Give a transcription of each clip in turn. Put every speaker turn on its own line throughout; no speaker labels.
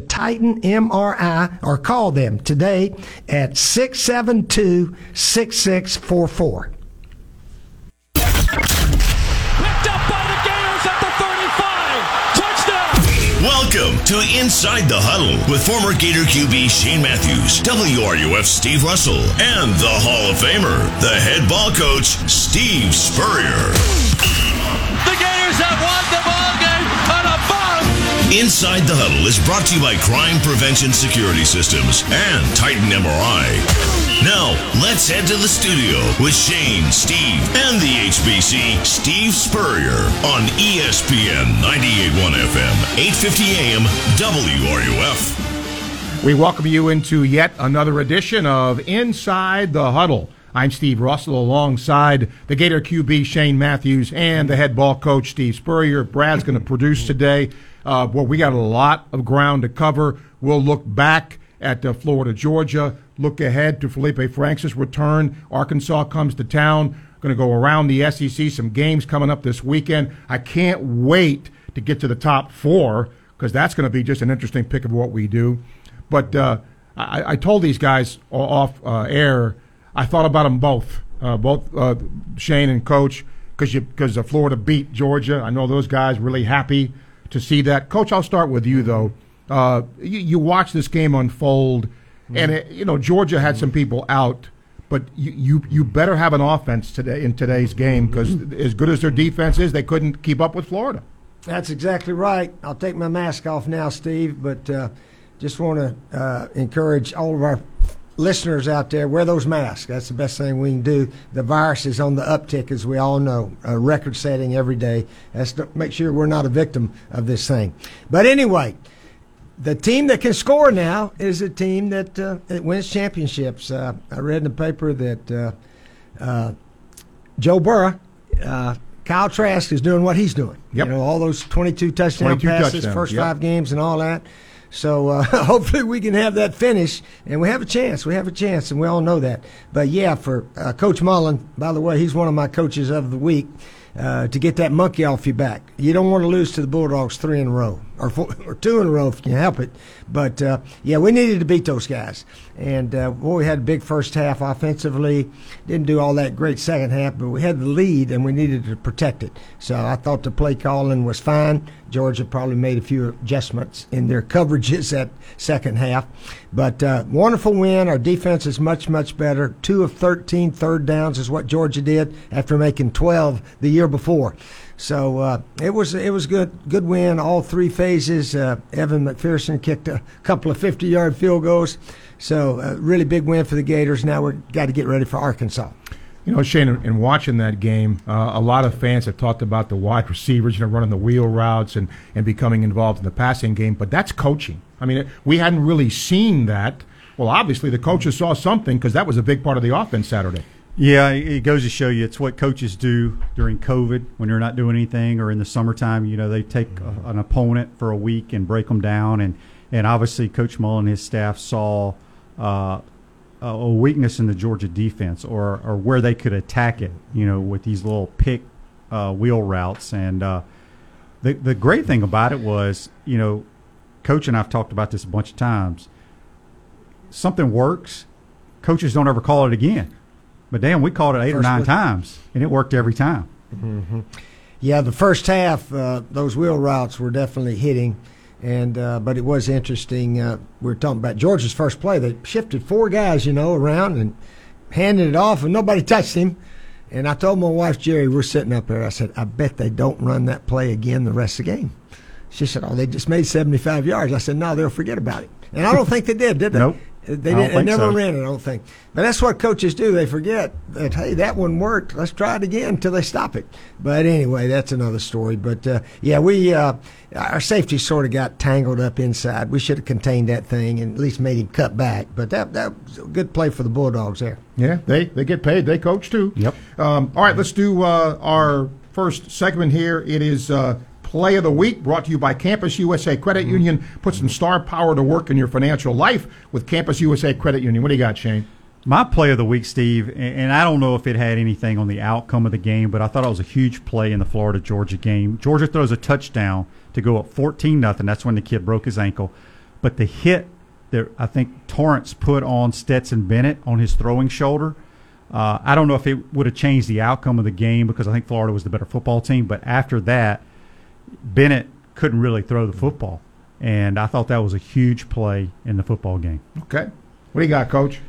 Titan MRI or call them today at 672 6644.
Welcome to Inside the Huddle with former Gator QB Shane Matthews, WRUF Steve Russell, and the Hall of Famer, the head ball coach, Steve Spurrier.
The Gators have won the
Inside the Huddle is brought to you by Crime Prevention Security Systems and Titan MRI. Now, let's head to the studio with Shane, Steve, and the HBC, Steve Spurrier on ESPN 98.1 FM, 8:50 AM, WRUF.
We welcome you into yet another edition of Inside the Huddle. I'm Steve Russell alongside the Gator QB Shane Matthews and the head ball coach Steve Spurrier. Brad's going to produce today. Uh, well, we got a lot of ground to cover. We'll look back at uh, Florida, Georgia, look ahead to Felipe Franks' return. Arkansas comes to town. Going to go around the SEC. Some games coming up this weekend. I can't wait to get to the top four because that's going to be just an interesting pick of what we do. But uh, I, I told these guys off uh, air, I thought about them both, uh, both uh, Shane and Coach, because because Florida beat Georgia. I know those guys really happy to see that. Coach, I'll start with you though. Uh, you, you watch this game unfold, and it, you know Georgia had some people out, but you, you you better have an offense today in today's game because as good as their defense is, they couldn't keep up with Florida.
That's exactly right. I'll take my mask off now, Steve, but uh, just want to uh, encourage all of our listeners out there wear those masks. That's the best thing we can do. The virus is on the uptick, as we all know, a record setting every day. That's to make sure we're not a victim of this thing. But anyway, the team that can score now is a team that, uh, that wins championships. Uh, I read in the paper that uh, uh, Joe Burrow, uh, Kyle Trask is doing what he's doing.
Yep.
You know, all those 22 touchdown
22
passes,
touchdowns,
first
yep.
five games, and all that. So uh, hopefully we can have that finish, and we have a chance. We have a chance, and we all know that. But yeah, for uh, Coach Mullen, by the way, he's one of my coaches of the week. Uh, to get that monkey off your back, you don't want to lose to the Bulldogs three in a row or four, or two in a row if you can help it. But uh, yeah, we needed to beat those guys, and uh, boy, we had a big first half offensively. Didn't do all that great second half, but we had the lead and we needed to protect it. So I thought the play calling was fine. Georgia probably made a few adjustments in their coverages at second half. But uh, wonderful win. Our defense is much, much better. Two of 13 third downs is what Georgia did after making 12 the year before. So uh, it was it was good good win all three phases. Uh, Evan McPherson kicked a couple of 50 yard field goals. So uh, really big win for the Gators. Now we've got to get ready for Arkansas.
You know, Shane, in in watching that game, uh, a lot of fans have talked about the wide receivers, you know, running the wheel routes and, and becoming involved in the passing game, but that's coaching. I mean, we hadn't really seen that. Well, obviously, the coaches saw something because that was a big part of the offense Saturday.
Yeah, it goes to show you it's what coaches do during COVID when they're not doing anything, or in the summertime. You know, they take a, an opponent for a week and break them down, and and obviously Coach Mullen and his staff saw uh, a weakness in the Georgia defense, or or where they could attack it. You know, with these little pick uh, wheel routes, and uh, the the great thing about it was, you know, Coach and I've talked about this a bunch of times. Something works, coaches don't ever call it again. But damn, we called it eight or nine times, and it worked every time.
Yeah, the first half, uh, those wheel routes were definitely hitting, and uh, but it was interesting. Uh, we were talking about Georgia's first play. They shifted four guys, you know, around and handed it off, and nobody touched him. And I told my wife Jerry, we're sitting up there. I said, I bet they don't run that play again the rest of the game. She said, Oh, they just made 75 yards. I said, No, they'll forget about it. And I don't think they did, did they?
Nope.
They,
I
did,
don't
they
think
never
so.
ran it, I don't think. But that's what coaches do. They forget that, hey, that one worked. Let's try it again until they stop it. But anyway, that's another story. But uh, yeah, we uh, our safety sort of got tangled up inside. We should have contained that thing and at least made him cut back. But that, that was a good play for the Bulldogs there.
Yeah, they, they get paid. They coach too.
Yep.
Um, all right, let's do uh, our first segment here. It is uh, Play of the Week brought to you by Campus USA Credit Union. Put some star power to work in your financial life with Campus USA Credit Union. What do you got, Shane?
My play of the week, Steve, and and I don't know if it had anything on the outcome of the game, but I thought it was a huge play in the Florida Georgia game. Georgia throws a touchdown to go up 14 nothing. That's when the kid broke his ankle. but the hit that I think Torrance put on Stetson Bennett on his throwing shoulder. Uh, I don't know if it would have changed the outcome of the game because I think Florida was the better football team. But after that, Bennett couldn't really throw the football, and I thought that was a huge play in the football game.
Okay. What do you got, Coach?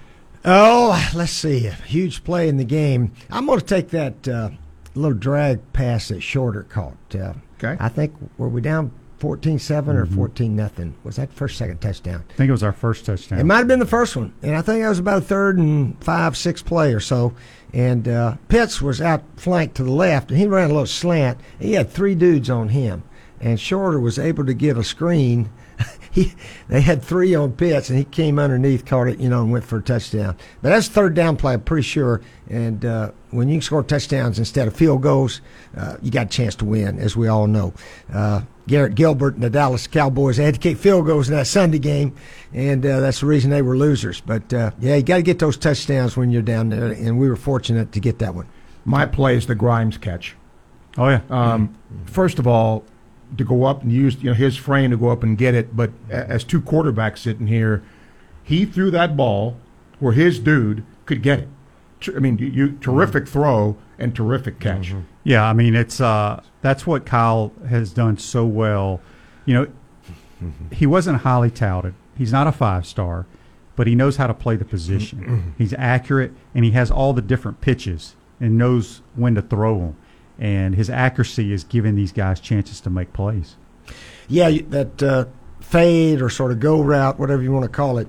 Oh, let's see. A huge play in the game. I'm going to take that uh, little drag pass that Shorter caught. Uh,
Okay.
I think, were we down 14 7 or 14 nothing? Was that first, second touchdown?
I think it was our first touchdown.
It might have been the first one, and I think that was about a third and five, six play or so. And uh, Pitts was out flanked to the left, and he ran a little slant. He had three dudes on him, and Shorter was able to get a screen. he they had three on Pitts, and he came underneath, caught it, you know, and went for a touchdown. But that's third down play, I'm pretty sure. And uh, when you score touchdowns instead of field goals, uh, you got a chance to win, as we all know. Uh, Garrett Gilbert and the Dallas Cowboys they had to kick field goals in that Sunday game, and uh, that's the reason they were losers. But uh, yeah, you got to get those touchdowns when you're down there, and we were fortunate to get that one.
My play is the Grimes catch.
oh yeah,
Um, first of all, to go up and use you know his frame to go up and get it, but as two quarterbacks sitting here, he threw that ball where his dude could get it. I mean, you, you terrific throw and terrific catch.
Yeah, I mean it's uh, that's what Kyle has done so well. You know, he wasn't highly touted. He's not a five star, but he knows how to play the position. He's accurate, and he has all the different pitches and knows when to throw them. And his accuracy is giving these guys chances to make plays.
Yeah, that uh, fade or sort of go route, whatever you want to call it.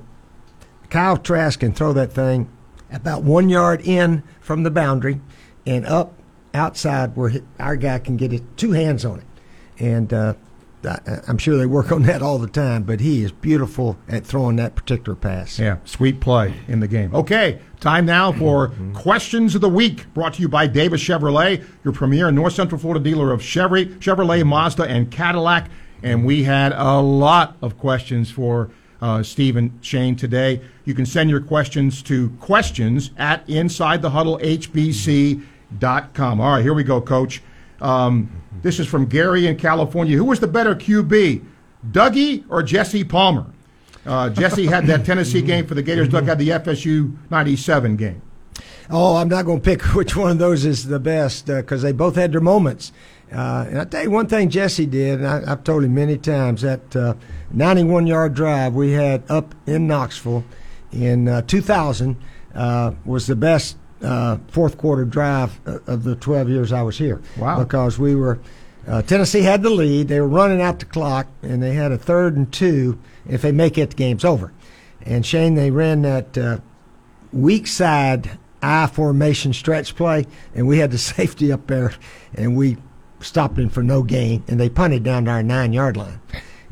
Kyle Trask can throw that thing about one yard in from the boundary and up outside where our guy can get his two hands on it. And uh, I, I'm sure they work on that all the time, but he is beautiful at throwing that particular pass.
Yeah, sweet play in the game. Okay, time now for questions of the week. Brought to you by Davis Chevrolet, your premier North Central Florida dealer of Chevy, Chevrolet, Mazda, and Cadillac. And we had a lot of questions for uh, Steve and Shane today. You can send your questions to questions at InsideTheHuddleHBC.com. All right, here we go, Coach. Um, this is from Gary in California. Who was the better QB, Dougie or Jesse Palmer? Uh, Jesse had that Tennessee game for the Gators. Doug had the FSU 97 game.
Oh, I'm not going to pick which one of those is the best because they both had their moments. Uh, and I tell you one thing Jesse did, and I, I've told him many times that uh, 91 yard drive we had up in Knoxville in uh, 2000 uh, was the best uh, fourth quarter drive of the 12 years I was here.
Wow.
Because we were, uh, Tennessee had the lead. They were running out the clock, and they had a third and two. If they make it, the game's over. And Shane, they ran that. Uh, weak side I formation stretch play, and we had the safety up there, and we stopped him for no gain, and they punted down to our nine yard line.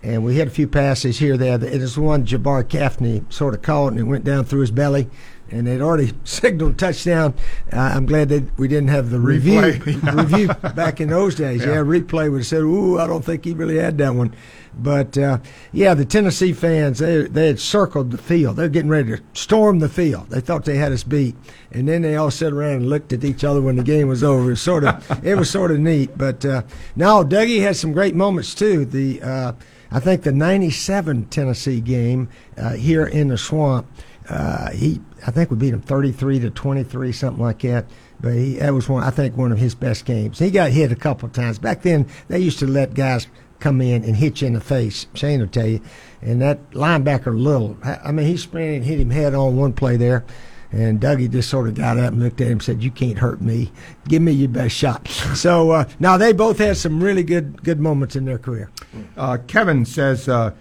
And we had a few passes here, there. It is one Jabbar Gaffney sort of caught, and it went down through his belly. And they'd already signaled touchdown. Uh, I'm glad that we didn't have the review review back in those days. Yeah, replay would have said, "Ooh, I don't think he really had that one." But uh, yeah, the Tennessee fans they they had circled the field. They're getting ready to storm the field. They thought they had us beat, and then they all sat around and looked at each other when the game was over. It was sort of it was sort of neat. But uh, no, Dougie had some great moments too. The uh, I think the '97 Tennessee game uh, here in the swamp. Uh, he, I think we beat him 33 to 23, something like that. But he, that was one, I think, one of his best games. He got hit a couple of times. Back then, they used to let guys come in and hit you in the face. Shane will tell you. And that linebacker, Little, I mean, he sprinted and hit him head on one play there. And Dougie just sort of got up and looked at him and said, "You can't hurt me. Give me your best shot." So uh, now they both had some really good good moments in their career.
Uh, Kevin says uh,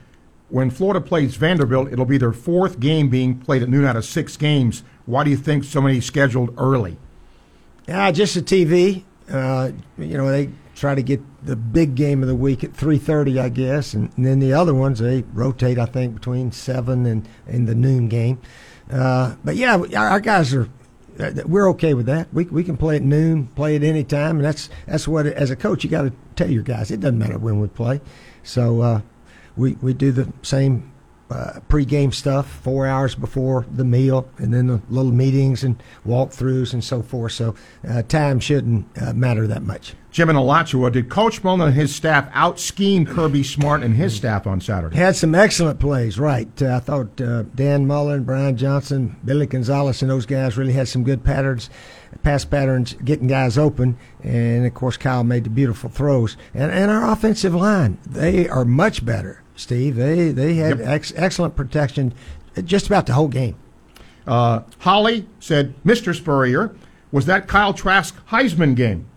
when Florida plays Vanderbilt, it'll be their fourth game being played at noon out of six games. Why do you think so many scheduled early?
Yeah, just the TV. Uh, you know, they try to get the big game of the week at three thirty, I guess, and, and then the other ones they rotate. I think between seven and, and the noon game. Uh, but yeah, our, our guys are. uh, We're okay with that. We we can play at noon, play at any time, and that's that's what as a coach you got to tell your guys. It doesn't matter when we play. So uh, we we do the same uh, pregame stuff four hours before the meal, and then the little meetings and walkthroughs and so forth. So uh, time shouldn't uh, matter that much.
Jim and Alachua, did Coach Mullen and his staff out scheme Kirby Smart and his staff on Saturday?
Had some excellent plays, right? Uh, I thought uh, Dan Mullen, Brian Johnson, Billy Gonzales, and those guys really had some good patterns, pass patterns, getting guys open. And of course, Kyle made the beautiful throws. And, and our offensive line, they are much better, Steve. They they had
Yep.
ex- excellent protection just about the whole game.
Uh, Holly said, Mr. Spurrier, was that Kyle Trask Heisman game?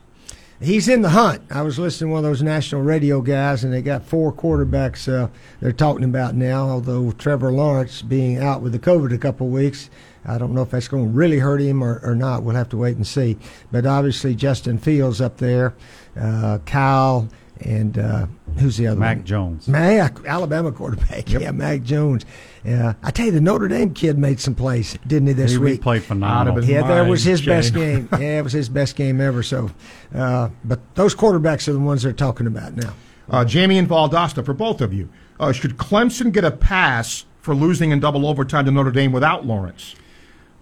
He's in the hunt. I was listening to one of those national radio guys, and they got four quarterbacks uh, they're talking about now. Although Trevor Lawrence being out with the COVID a couple of weeks, I don't know if that's going to really hurt him or, or not. We'll have to wait and see. But obviously, Justin Fields up there, uh, Kyle, and uh, who's the other one?
Mac
one?
Jones.
Mac, Alabama quarterback. Yeah, Mac Jones. Yeah, I tell you, the Notre Dame kid made some plays, didn't he, this
He, he
week?
played phenomenal.
Out of
Yeah, that was his best game. Yeah, it was his best game ever. So, uh, but those quarterbacks are the ones they're talking about now.
Uh, Jamie and Valdosta, for both of you, uh, should Clemson get a pass for losing in double overtime to Notre Dame without Lawrence?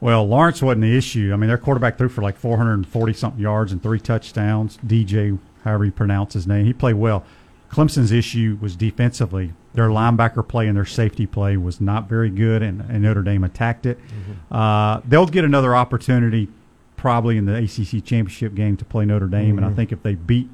Well, Lawrence wasn't the issue. I mean, their quarterback threw for like 440 something yards and three touchdowns. DJ, however you pronounce his name, he played well. Clemson's issue was defensively. Their linebacker play and their safety play was not very good, and, and Notre Dame attacked it. Uh, they'll get another opportunity probably in the ACC championship game to play Notre Dame, and I think if they beat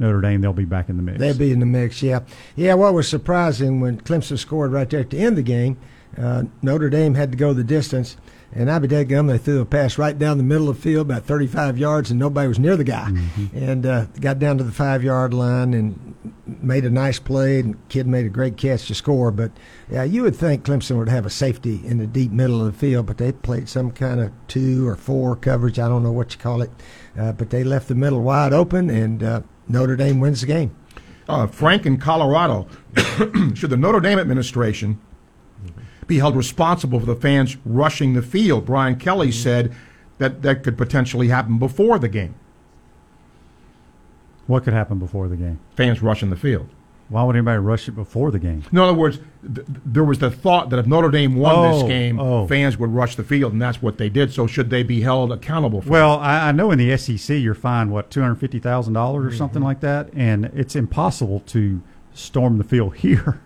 Notre Dame, they'll be back in the mix.
They'll be in the mix. Yeah, yeah. What was surprising when Clemson scored right there at the end of the game, uh, Notre Dame had to go the distance, and I be dead gum. They threw a pass right down the middle of the field, about 35 yards, and nobody was near the guy, and uh, got down to the five yard line and made a nice play. And kid made a great catch to score. But yeah, you would think Clemson would have a safety in the deep middle of the field, but they played some kind of two or four coverage. I don't know what you call it, uh, but they left the middle wide open, and uh, Notre Dame wins the game.
Uh, Frank in Colorado, should the Notre Dame administration be held responsible for the fans rushing the field? Brian Kelly said that that could potentially happen before the game.
what could happen before the game?
Fans rushing the field.
Why would anybody rush it before the game?
In other words, th- there was the thought that if Notre Dame won this
Oh,
game,
oh.
fans would rush the field, and that's what they did. So, should they be held accountable for?
Well, I, I know in the SEC you're fined what two hundred fifty thousand dollars or something like that, and it's impossible to storm the field here.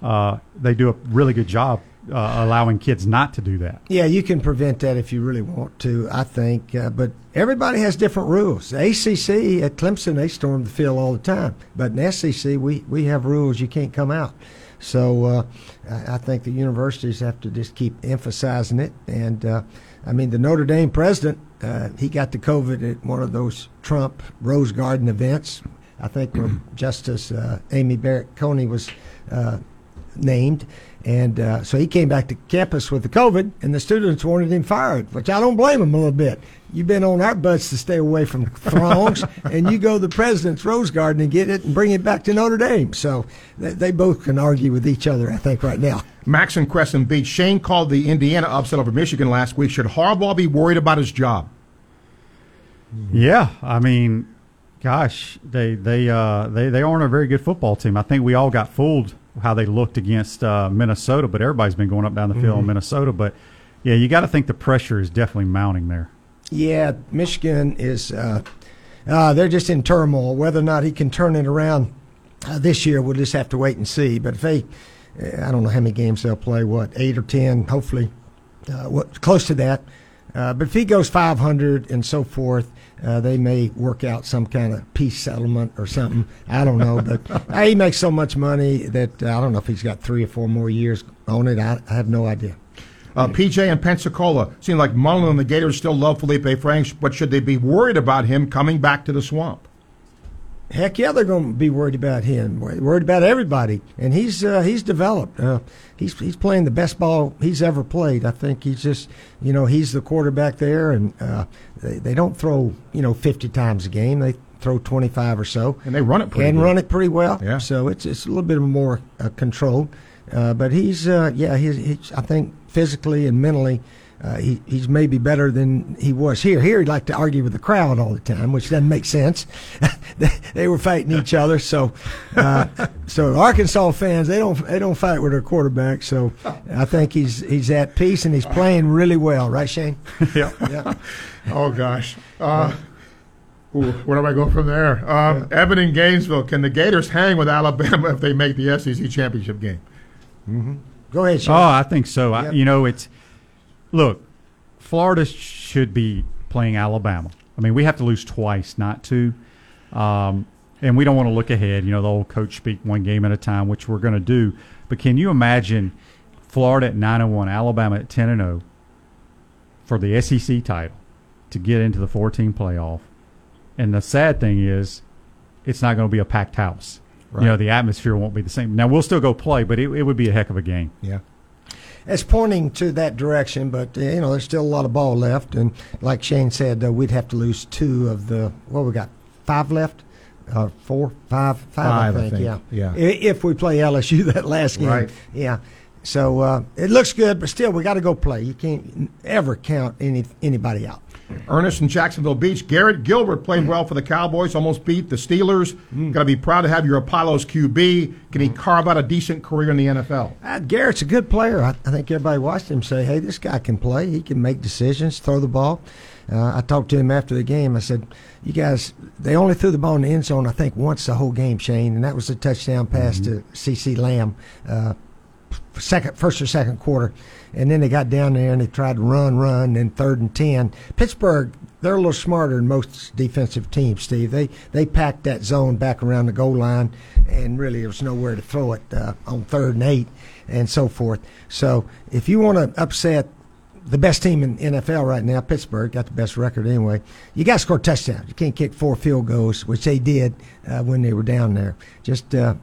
Uh, they do a really good job uh, allowing kids not to do that.
Yeah, you can prevent that if you really want to, I think. Uh, but everybody has different rules. The ACC at Clemson, they storm the field all the time. But in SEC, we, we have rules you can't come out. So uh, I think the universities have to just keep emphasizing it. And uh, I mean, the Notre Dame president, uh, he got the COVID at one of those Trump Rose Garden events. I think where Justice uh, Amy Barrett Coney was uh, named. And uh, so he came back to campus with the COVID, and the students wanted him fired, which I don't blame him a little bit. You've been on our butts to stay away from throngs, and you go to the president's Rose Garden and get it and bring it back to Notre Dame. So they, they both can argue with each other, I think, right now.
Max and Crescent Beach. Shane called the Indiana upset over Michigan last week. Should Harbaugh be worried about his job?
Yeah, I mean, gosh, they they uh, they they aren't a very good football team. I think we all got fooled how they looked against uh, Minnesota, but everybody's been going up down the field in Minnesota. But yeah, you got to think the pressure is definitely mounting there.
Yeah, Michigan is, uh, uh, they're just in turmoil. Whether or not he can turn it around uh, this year, we'll just have to wait and see. But if they, uh, I don't know how many games they'll play, what, eight or 10, hopefully, uh, what, close to that. Uh, but if he goes 500 and so forth, uh, they may work out some kind of peace settlement or something. I don't know. But uh, he makes so much money that uh, I don't know if he's got three or four more years on it. I, I have no idea.
Uh, PJ and Pensacola seem like Mullen and the Gators still love Felipe Franks, but should they be worried about him coming back to the swamp?
Heck yeah, they're going to be worried about him. Worried about everybody, and he's uh, he's developed. Uh, he's he's playing the best ball he's ever played. I think he's just you know he's the quarterback there, and uh, they they don't throw you know fifty times a game. They throw twenty five or so,
And they run it pretty
and
good.
run it pretty well.
Yeah.
So it's it's a little bit more uh, controlled. Uh, but he's uh, yeah he's, he's I think physically and mentally uh, he, he's maybe better than he was here. Here, he'd like to argue with the crowd all the time, which doesn't make sense. they, they were fighting each other, so uh, so Arkansas fans they don't they don't fight with their quarterback. So I think he's he's at peace and he's playing really well, right, Shane?
yeah.
Yeah.
Oh gosh. Uh, ooh, where do I go from there? Um, Evan in Gainesville. Can the Gators hang with Alabama if they make the SEC championship game?
Go ahead, Shane.
Oh, I think so. I, you know, it's look, Florida should be playing Alabama. I mean, we have to lose twice not to. Um, and we don't want to look ahead. You know, the old coach speak one game at a time, which we're going to do. But can you imagine Florida at nine and one, Alabama at ten and zero for the SEC title to get into the four-team playoff? And the sad thing is, it's not going to be a packed house. You know, the atmosphere won't be the same. Now we'll still go play, but it, it would be a heck of a game.
Yeah. It's pointing to that direction, but uh, you know there's still a lot of ball left, and like Shane said, uh, we'd have to lose two of the what we got five left, uh, four, five, five,
Five, I
I think,
think.
yeah,
Yeah.
If we play LSU that last game,
Right.
Yeah, so uh, it looks good, but still we got to go play. You can't ever count any anybody out.
Ernest in Jacksonville Beach. Garrett Gilbert played well for the Cowboys, almost beat the Steelers. Going to be proud to have your Apollos QB. Can he carve out a decent career in the NFL?
Uh, Garrett's a good player. I, I think everybody watched him say, "Hey, this guy can play. He can make decisions, throw the ball." Uh, I talked to him after the game. I said, "You guys, they only threw the ball in the end zone. I think once the whole game, Shane, and that was a touchdown pass to CeeDee Lamb, uh, second, first or second quarter, and then they got down there and they tried to run, run, and third and ten. Pittsburgh." They're a little smarter than most defensive teams, Steve. They they packed that zone back around the goal line, and really there was nowhere to throw it uh, on third and eight, and so forth. So if you want to upset the best team in NFL right now, Pittsburgh got the best record anyway. You got to score touchdowns. You can't kick four field goals, which they did uh, when they were down there. Just uh,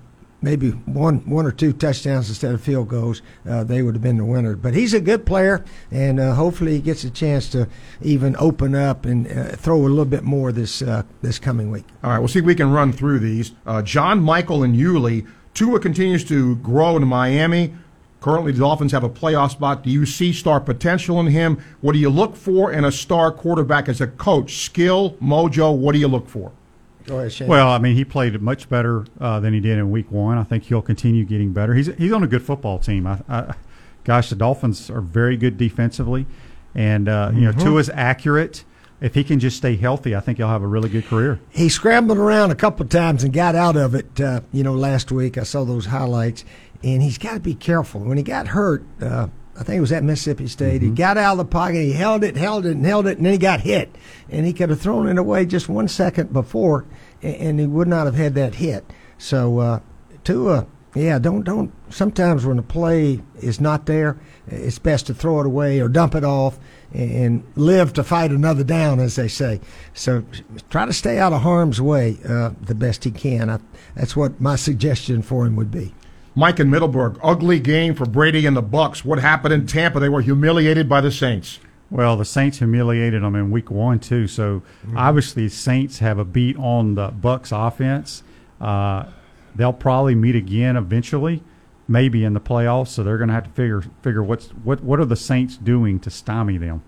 maybe one one or two touchdowns instead of field goals, uh, they would have been the winner. But he's a good player, and uh, hopefully he gets a chance to even open up and uh, throw a little bit more this uh, this coming week.
All right, we'll see if we can run through these. Uh, John Michael and Yulee. Tua continues to grow in Miami. Currently, the Dolphins have a playoff spot. Do you see star potential in him? What do you look for in a star quarterback as a coach? Skill, mojo, what do you look for?
Go ahead, Shane.
Well, I mean, he played much better uh, than he did in Week One. I think he'll continue getting better. He's he's on a good football team. I, I, gosh, the Dolphins are very good defensively, and uh, you know Tua's accurate. If he can just stay healthy, I think he'll have a really good career.
he scrambled around a couple of times and got out of it. Uh, you know, last week I saw those highlights, and he's got to be careful. When he got hurt, uh, I think it was at Mississippi State. He got out of the pocket, he held it, held it, and held it, and then he got hit, and he could have thrown it away just one second before, a- and he would not have had that hit. So, uh, Tua, yeah, don't don't. Sometimes when the play is not there, it's best to throw it away or dump it off and live to fight another down, as they say. So try to stay out of harm's way uh, the best he can. I, that's what my suggestion for him would be.
Mike in Middleburg. Ugly game for Brady and the Bucs. What happened in Tampa? They were humiliated by the Saints.
Well, the Saints humiliated them in Week One too. So obviously, Saints have a beat on the Bucs offense. Uh, they'll probably meet again eventually, maybe in the playoffs. So they're going to have to figure figure what's what what are the Saints doing to stymie them.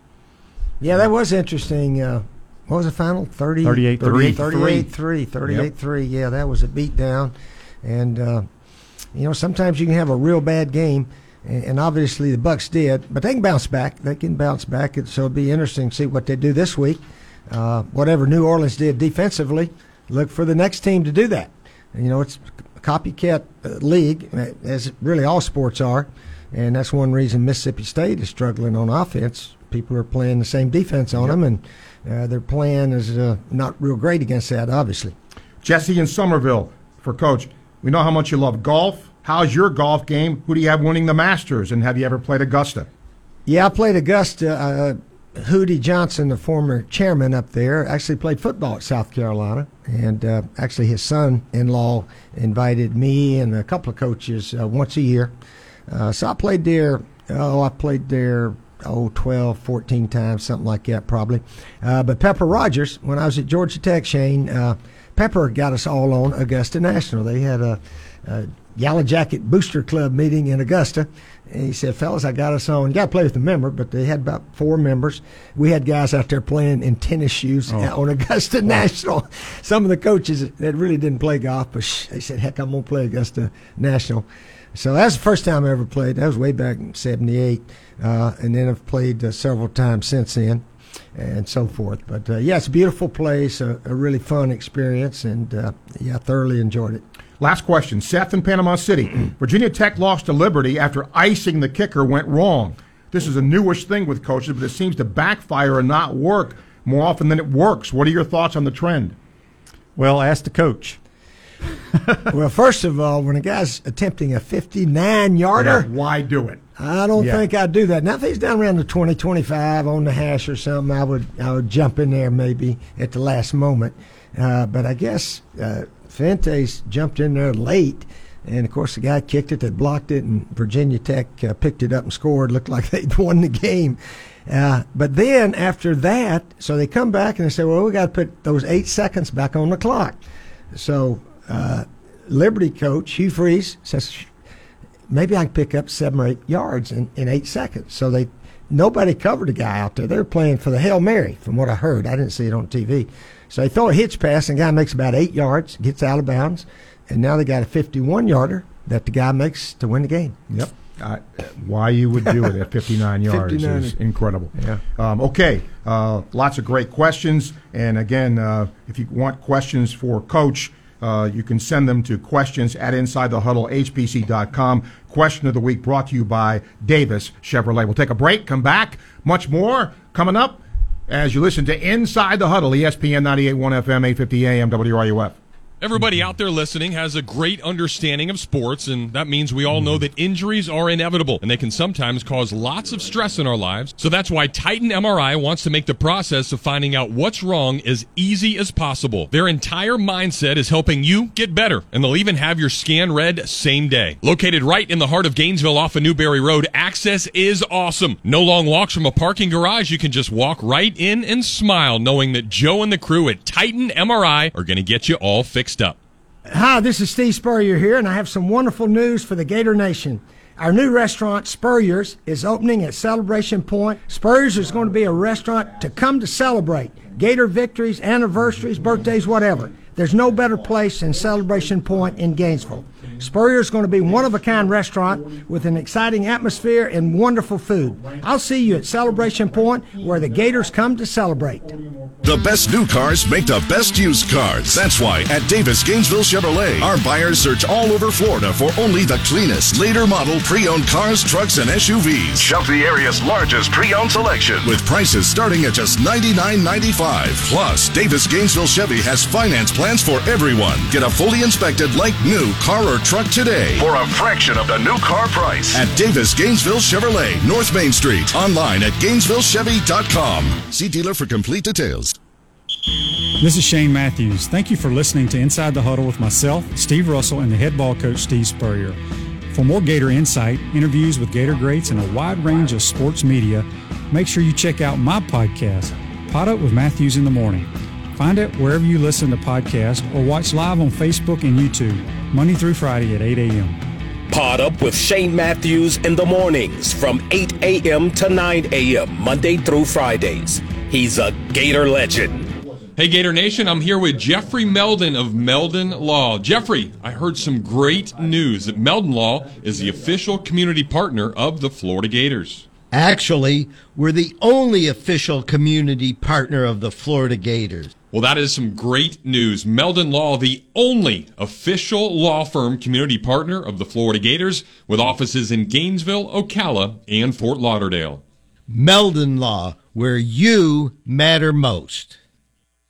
Yeah, that was interesting. Uh, what was the final? 30,
38-3.
38-3. 38-3. Yeah, that was a beatdown. And, uh, you know, sometimes you can have a real bad game, and, and obviously the Bucs did, but they can bounce back. They can bounce back, and so it'll be interesting to see what they do this week. Uh, whatever New Orleans did defensively, look for the next team to do that. And, you know, it's a copycat uh, league, uh, as really all sports are, and that's one reason Mississippi State is struggling on offense. People are playing the same defense on them, and uh, their plan is uh, not real great against that, obviously.
Jesse in Somerville for Coach. We know how much you love golf. How's your golf game? Who do you have winning the Masters? And have you ever played Augusta?
Yeah, I played Augusta. Uh, Hootie Johnson, the former chairman up there, actually played football at South Carolina, and uh, actually his son-in-law invited me and a couple of coaches uh, once a year. Uh, so I played there. Oh, I played there. Oh, 12, 14 times, something like that, probably. Uh, but Pepper Rogers, when I was at Georgia Tech, Shane, uh, Pepper got us all on Augusta National. They had a, a Yellow Jacket Booster Club meeting in Augusta. And he said, fellas, I got us on. You got to play with a member, but they had about four members. We had guys out there playing in tennis shoes
Oh.
on Augusta National. Some of the coaches that really didn't play golf, but they said, heck, I'm going to play Augusta National. So that's the first time I ever played. That was way back in '78, uh, and then I've played uh, several times since then, and so forth. But uh, yeah, it's a beautiful place, a, a really fun experience, and uh, yeah, I thoroughly enjoyed it.
Last question. Seth in Panama City. Virginia Tech lost to Liberty after icing the kicker went wrong. This is a newish thing with coaches, but it seems to backfire and not work more often than it works. What are your thoughts on the trend?
Well, ask the coach.
well, first of all, when a guy's attempting a 59 yarder,
Why do it?
I don't
Yeah.
think I'd do that. Now, if he's down around the 20, 25 on the hash or something, I would I would jump in there maybe at the last moment. Uh, but I guess uh, Fuentes jumped in there late, and of course the guy kicked it that blocked it, and Virginia Tech uh, picked it up and scored. Looked like they'd won the game. Uh, but then after that, so they come back and they say, "Well, we got to put those eight seconds back on the clock." So uh, Liberty coach Hugh Freeze says, maybe I can pick up seven or eight yards in, in eight seconds. So they nobody covered the guy out there. They were playing for the Hail Mary, from what I heard. I didn't see it on TV. So they throw a hitch pass, and the guy makes about eight yards, gets out of bounds, and now they got a 51 yarder that the guy makes to win the game.
Yep. Uh, why you would do it at 59 yards
59.
is incredible.
Yeah.
Um, okay. Uh, lots of great questions. And again, uh, if you want questions for Coach, uh, you can send them to questions at InsideTheHuddleHBC.com. Question of the week brought to you by Davis Chevrolet. We'll take a break, come back. Much more coming up as you listen to Inside the Huddle, ESPN 98.1 FM, 850 AM, WRUF.
Everybody out there listening has a great understanding of sports, and that means we all know that injuries are inevitable and they can sometimes cause lots of stress in our lives. So that's why Titan MRI wants to make the process of finding out what's wrong as easy as possible. Their entire mindset is helping you get better, and they'll even have your scan read same day. Located right in the heart of Gainesville off of Newberry Road, access is awesome. No long walks from a parking garage. You can just walk right in and smile knowing that Joe and the crew at Titan MRI are going to get you all fixed up.
Hi, this is Steve Spurrier here, and I have some wonderful news for the Gator Nation. Our new restaurant, Spurrier's, is opening at Celebration Point. Spurrier's is going to be a restaurant to come to celebrate Gator victories, anniversaries, birthdays, whatever. There's no better place than Celebration Point in Gainesville. Spurrier's is going to be one of a kind restaurant with an exciting atmosphere and wonderful food. I'll see you at Celebration Point where the Gators come to celebrate.
The best new cars make the best used cars. That's why at Davis Gainesville Chevrolet, our buyers search all over Florida for only the cleanest, later model pre owned cars, trucks, and SUVs. Shop the area's largest pre owned selection with prices starting at just $99.95. Plus, Davis Gainesville Chevy has finance plans for everyone. Get a fully inspected, like new car or truck today for a fraction of the new car price at Davis Gainesville Chevrolet, North Main Street. Online at GainesvilleChevy.com. See dealer for complete details.
This is Shane Matthews. Thank you for listening to Inside the Huddle with myself, Steve Russell, and the head ball coach, Steve Spurrier. For more Gator insight, interviews with Gator greats, and a wide range of sports media, make sure you check out my podcast, Pod Up with Matthews in the Morning. Find it wherever you listen to podcasts or watch live on Facebook and YouTube, Monday through Friday at 8 a.m.
Pod up with Shane Matthews in the mornings from 8 a.m. to 9 a.m. Monday through Fridays. He's a Gator legend.
Hey, Gator Nation, I'm here with Jeffrey Meldon of Meldon Law. Jeffrey, I heard some great news that Meldon Law is the official community partner of the Florida Gators.
Actually, we're the only official community partner of the Florida Gators.
Well, that is some great news. Meldon Law, the only official law firm community partner of the Florida Gators, with offices in Gainesville, Ocala, and Fort Lauderdale.
Meldon Law, where you matter most.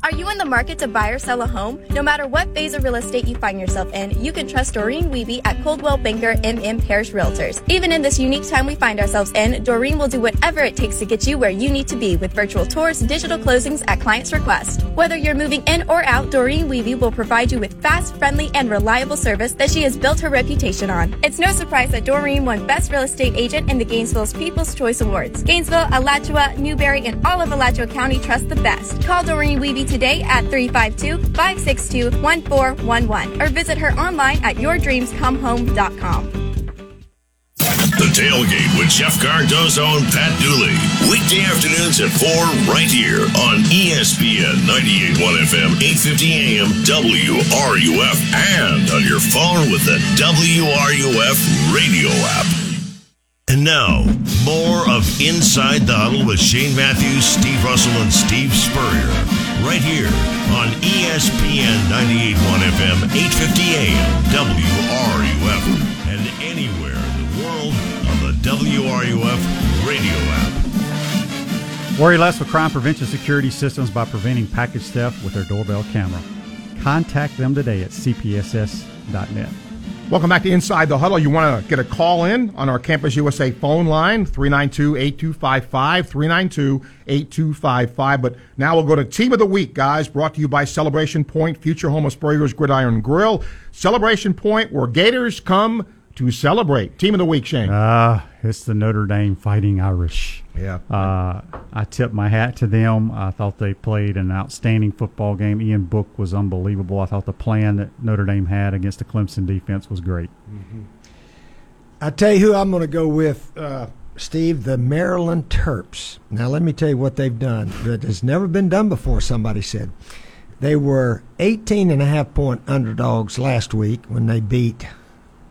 Are you in the market to buy or sell a home? No matter what phase of real estate you find yourself in, you can trust Doreen Weeby at Coldwell Banker MM Parrish Realtors. Even in this unique time we find ourselves in, Doreen will do whatever it takes to get you where you need to be with virtual tours, digital closings at client's request. Whether you're moving in or out, Doreen Weeby will provide you with fast, friendly, and reliable service that she has built her reputation on. It's no surprise that Doreen won Best Real Estate Agent in the Gainesville's People's Choice Awards. Gainesville, Alachua, Newberry, and all of Alachua County trust the best. Call Doreen Weeby today today at 352-562-1411 or visit her online at yourdreamscomehome.com.
The Tailgate with Jeff Cardozo and Pat Dooley. Weekday afternoons at 4 right here on ESPN 98.1 FM, 850 AM, WRUF, and on your phone with the WRUF radio app. And now, more of Inside the Huddle with Shane Matthews, Steve Russell, and Steve Spurrier. Right here on ESPN 98.1 FM, 850 AM, WRUF, and anywhere in the world on the WRUF radio app.
Worry less with crime prevention security systems by preventing package theft with their doorbell camera. Contact them today at cpss.net.
Welcome back to Inside the Huddle. You want to get a call in on our Campus USA phone line, 392-8255, 392-8255. But now we'll go to Team of the Week, guys, brought to you by Celebration Point, future home of Spurrier's Gridiron Grill. Celebration Point, where Gators come to celebrate. Team of the Week, Shane.
Uh, it's the Notre Dame Fighting Irish.
Yeah.
Uh, I tip my hat to them. I thought they played an outstanding football game. Ian Book was unbelievable. I thought the plan that Notre Dame had against the Clemson defense was great.
I tell you who I'm going to go with, uh, Steve, the Maryland Terps. Now, let me tell you what they've done that has never been done before, somebody said. They were 18 and a half point underdogs last week when they beat,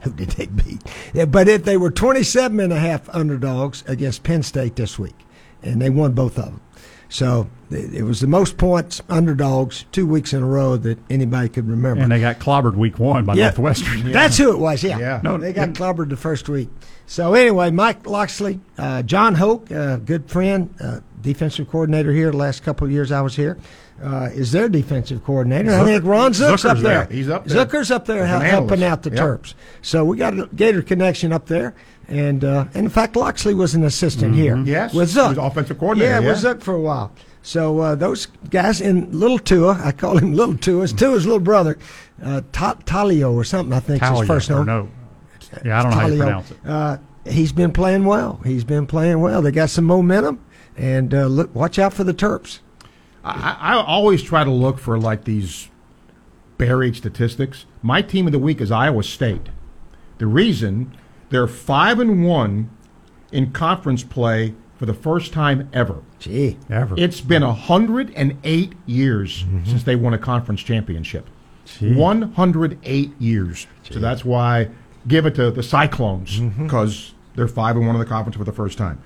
who did they beat? Yeah, but if they were 27 and a half underdogs against Penn State this week, and they won both of them. So it it was the most points underdogs two weeks in a row that anybody could remember.
And they got clobbered week one by
Yeah.
Northwestern.
That's who it was. Yeah.
Yeah.
No, they got clobbered the first week. So anyway, Mike Locksley, uh, Jon Hoke, uh, good friend, uh, defensive coordinator here. The last couple of years I was here, uh, is their defensive coordinator. I think Ron Zook's up there.
there. He's up there.
Zucker's up there
an
helping out the
Yep.
Terps. So we got a Gator connection up there. And, uh, and in fact, Locksley was an assistant here.
Mm-hmm. Yes.
With
He
Zook.
was offensive coordinator,
Yeah,
yeah.
with Zook for a while. So uh, those guys in Little Tua, I call him Little Tua. It's Tua's little brother, uh, Ta- Talio or something. I think is
Talia,
his first name.
no. Yeah, I don't know how you pronounce it.
Uh, he's been playing well. He's been playing well. They got some momentum, and uh, look, watch out for the Terps.
I, I always try to look for like these buried statistics. My team of the week is Iowa State. The reason they're five and one in conference play for the first time ever.
Gee,
Ever.
It's been hundred and eight years mm-hmm. since they won a conference championship.
Gee.
One hundred eight years. So that's why give it to the Cyclones mm-hmm. because they're five and one in the conference for the first time.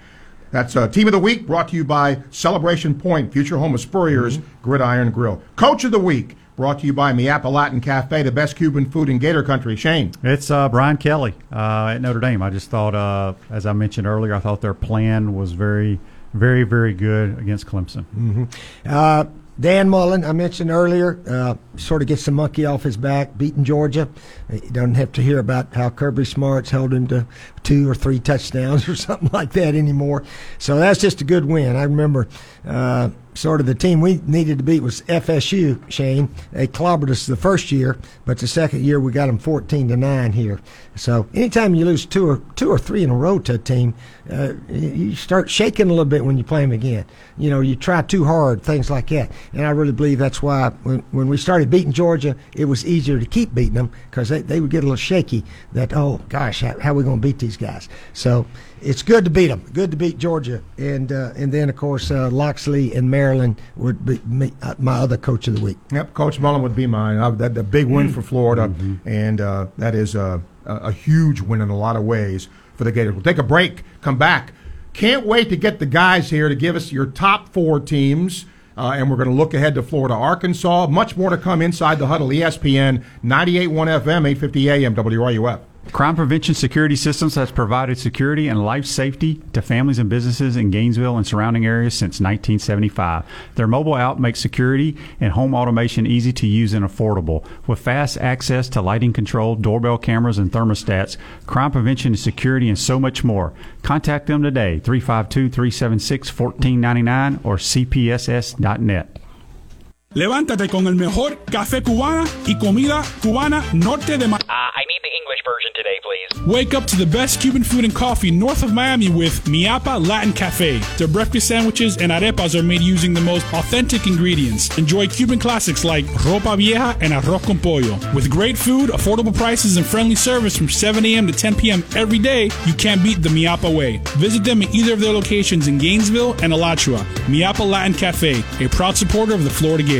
That's uh, team of the week brought to you by Celebration Point, future home of Spurrier's Gridiron Grill. Coach of the week brought to you by Miapa Latin Cafe, the best Cuban food in Gator Country. Shane.
It's uh, Brian Kelly uh, at Notre Dame. I just thought, uh, as I mentioned earlier, I thought their plan was very, very, very good against Clemson.
Uh, Dan Mullen, I mentioned earlier, uh, sort of gets the monkey off his back, beating Georgia. You don't have to hear about how Kirby Smarts held him to two or three touchdowns or something like that anymore. So that's just a good win. I remember uh, sort of the team we needed to beat was FSU, Shane. They clobbered us the first year, but the second year we got them 14 to 9 here. So anytime you lose two or two or three in a row to a team, uh, you start shaking a little bit when you play them again. You know, you try too hard, things like that. And I really believe that's why when, when we started beating Georgia, it was easier to keep beating them because they, they would get a little shaky that, oh, gosh, how, how are we going to beat these guys? So it's good to beat them. Good to beat Georgia. And uh, and then, of course, uh, Locksley and Maryland would be me, uh, my other coach of the week.
Yep, Coach Mullen would be mine. Uh, that the big win for Florida, and uh, that is a, a, huge win in a lot of ways for the Gators. We'll take a break, come back. Can't wait to get the guys here to give us your top four teams. Uh, and we're going to look ahead to Florida, Arkansas. Much more to come inside the huddle. ESPN 98.1 FM, 850 AM, WRUF.
Crime Prevention Security Systems has provided security and life safety to families and businesses in Gainesville and surrounding areas since 1975. Their mobile app makes security and home automation easy to use and affordable. With fast access to lighting control, doorbell cameras, and thermostats, crime prevention and security, and so much more. Contact them today, 352 376 1499 or cpss.net.
Levántate con el mejor café cubana y comida cubana norte de Ma
Uh,
I need the English version today, please.
Wake up to the best Cuban food and coffee north of Miami with Miapa Latin Cafe. Their breakfast sandwiches and arepas are made using the most authentic ingredients. Enjoy Cuban classics like ropa vieja and arroz con pollo. With great food, affordable prices, and friendly service from 7 a.m. to 10 p.m. every day, you can't beat the Miapa way. Visit them at either of their locations in Gainesville and Alachua. Miapa Latin Cafe, a proud supporter of the Florida Gators.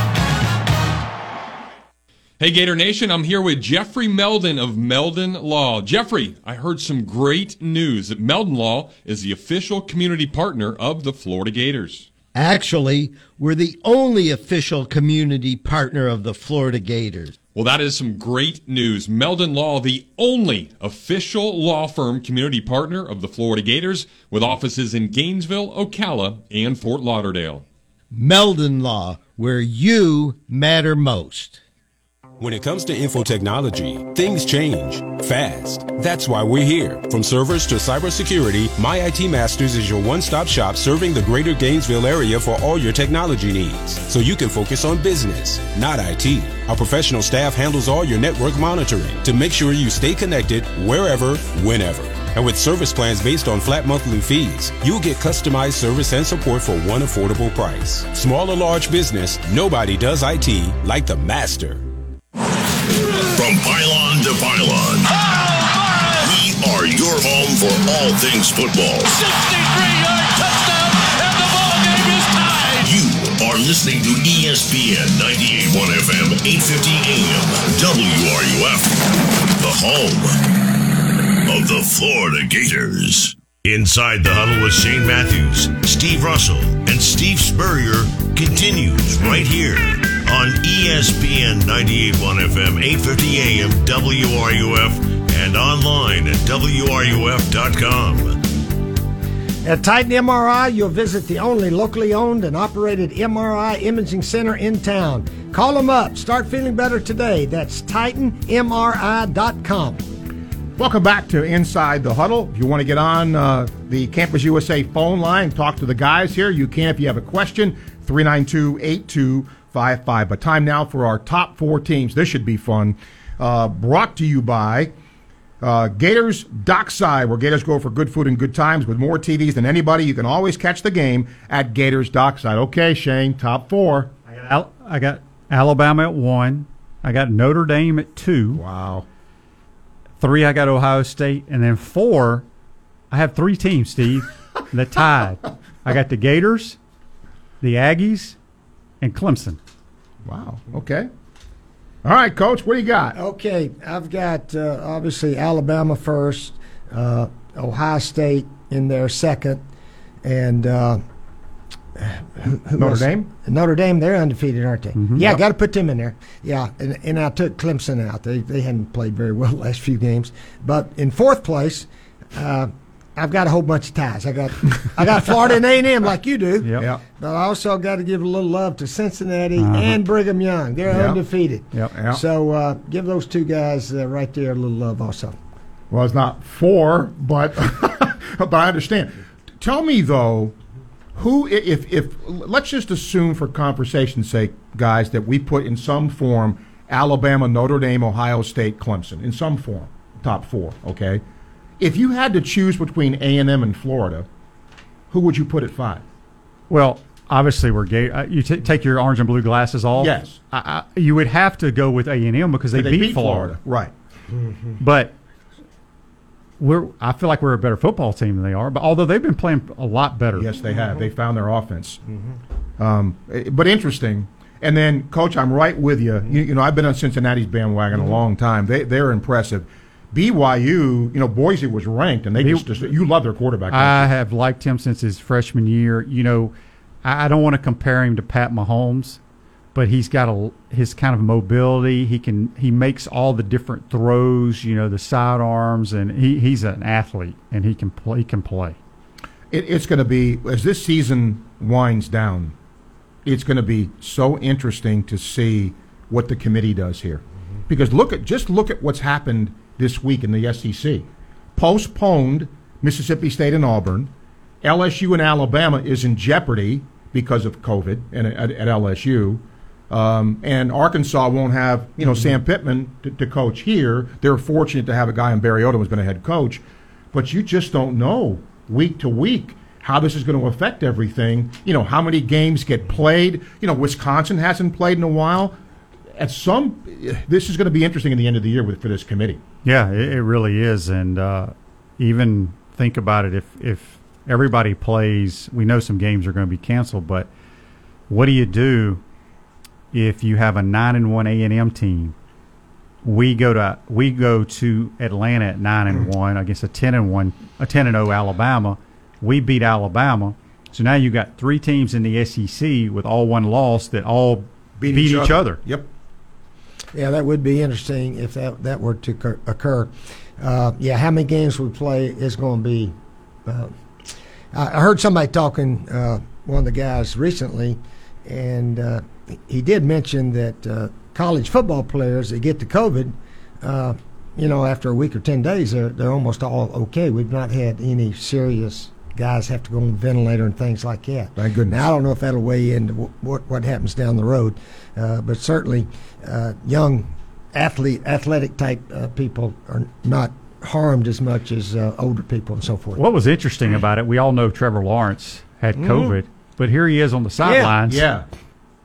Hey, Gator Nation, I'm here with Jeffrey Meldon of Meldon Law. Jeffrey, I heard some great news that Meldon Law is the official community partner of the Florida Gators.
Actually, we're the only official community partner of the Florida Gators.
Well, that is some great news. Meldon Law, the only official law firm community partner of the Florida Gators, with offices in Gainesville, Ocala, and Fort Lauderdale.
Meldon Law, where you matter most.
When it comes to info technology, things change fast. That's why we're here. From servers to cybersecurity, My IT Masters is your one-stop shop serving the greater Gainesville area for all your technology needs. So you can focus on business, not IT. Our professional staff handles all your network monitoring to make sure you stay connected wherever, whenever. And with service plans based on flat monthly fees, you'll get customized service and support for one affordable price. Small or large business, nobody does IT like the master.
From pylon to pylon. we are your home for all things football.
63-yard touchdown, and the ball game is tied.
You are listening to ESPN 98.1 FM, 850 AM, WRUF, the home of the Florida Gators. Inside the Huddle with Shane Matthews, Steve Russell, and Steve Spurrier continues right here on ESPN 98.1 FM, 850 AM, WRUF, and online at WRUF.com.
At Titan MRI, you'll visit the only locally owned and operated MRI imaging center in town. Call them up. Start feeling better today. That's TitanMRI.com.
Welcome back to Inside the Huddle. If you want to get on uh, the Campus USA phone line, talk to the guys here, you can if you have a question, 392 8255. But time now for our top four teams. This should be fun. Uh, brought to you by uh, Gators Dockside, where Gators go for good food and good times with more TVs than anybody. You can always catch the game at Gators Dockside. Okay, Shane, top four.
Al- I got Alabama at one. I got Notre Dame at two.
Wow.
Three, I got Ohio State, and then four, I have three teams, Steve, that tied. I got the Gators, the Aggies, and Clemson.
Wow. Okay. All right, Coach, what do you got?
Okay, I've got uh, obviously Alabama first, uh, Ohio State in there second, and uh, who, who
Notre
else?
Dame?
Notre Dame, they're undefeated, aren't they?
Mhm.
Yeah,
Yep.
got to put them in there. Yeah, and, and I took Clemson out. They they hadn't played very well the last few games. But in fourth place, uh, I've got a whole bunch of ties. I got I got Florida and A and M like you do.
Yep.
Yeah.
But I also got to give a little love to Cincinnati
Uh-huh.
and Brigham Young. They're
Yeah.
undefeated.
Yep.
Yeah.
So uh, give those two guys uh, right there a little love also.
Well, it's not four, but but I understand. Tell me though, who if if let's just assume for conversation's sake, guys, that we put in some form Alabama, Notre Dame, Ohio State, Clemson in some form, top four. Okay, if you had to choose between A and M and Florida, who would you put at five?
Well, obviously, we're gay. Uh, you t- take your orange and blue glasses off.
Yes.
I, I, you would have to go with A and M because they,
They
beat, Florida.
right?
But we're. I feel like we're a better football team than they are. But although they've been playing a lot better.
Yes, they have. They found their offense. Um, eh, but interesting. And then, Coach, I'm right with you. You, you know, I've been on Cincinnati's bandwagon a long time. They they're impressive. BYU, you know, Boise was ranked, and they
B-
just, you love their quarterback.
I have liked him since his freshman year. You know, I, I don't want to compare him to Pat Mahomes, but he's got a his kind of mobility. He can he makes all the different throws, you know, the sidearms, and he, he's an athlete and he can play. He can play.
It, it's going to be as this season winds down. It's going to be so interesting to see what the committee does here, mm-hmm. because look at just look at what's happened this week in the SEC. Postponed Mississippi State and Auburn. LSU and Alabama is in jeopardy because of COVID and at, at LSU. Um, and Arkansas won't have, you know, Sam Pittman to, to coach here. They're fortunate to have a guy in Barry Odom who's been a head coach, but you just don't know week to week how this is going to affect everything. You know, how many games get played. You know, Wisconsin hasn't played in a while. At some, this is going to be interesting in the end of the year with, for this committee.
Yeah, it, it really is, and uh, even think about it if if everybody plays. We know some games are going to be canceled, but what do you do if you have a nine and one A and M team? We go to we go to Atlanta at nine and one against a ten and one a ten and zero Alabama. We beat Alabama, so now you got three teams in the SEC with all one loss that all beat, each, other.
Yep.
Yeah, that would be interesting if that, that were to occur-. Uh, yeah, how many games we play is going to be. Uh, I I heard somebody talking, uh, one of the guys recently, and uh, he did mention that uh, college football players that get the COVID, uh, you know, after a week or 10 days, they're, they're almost all okay. We've not had any serious guys have to go on the ventilator and things like that.
Thank goodness.
Now, I don't know if that'll weigh into what, what happens down the road, uh, but certainly uh, young athlete, athletic type uh, people are not harmed as much as uh, older people and so forth.
What was interesting about it, we all know Trevor Lawrence had
Mhm.
COVID, but here he is on the sidelines.
Yeah. yeah.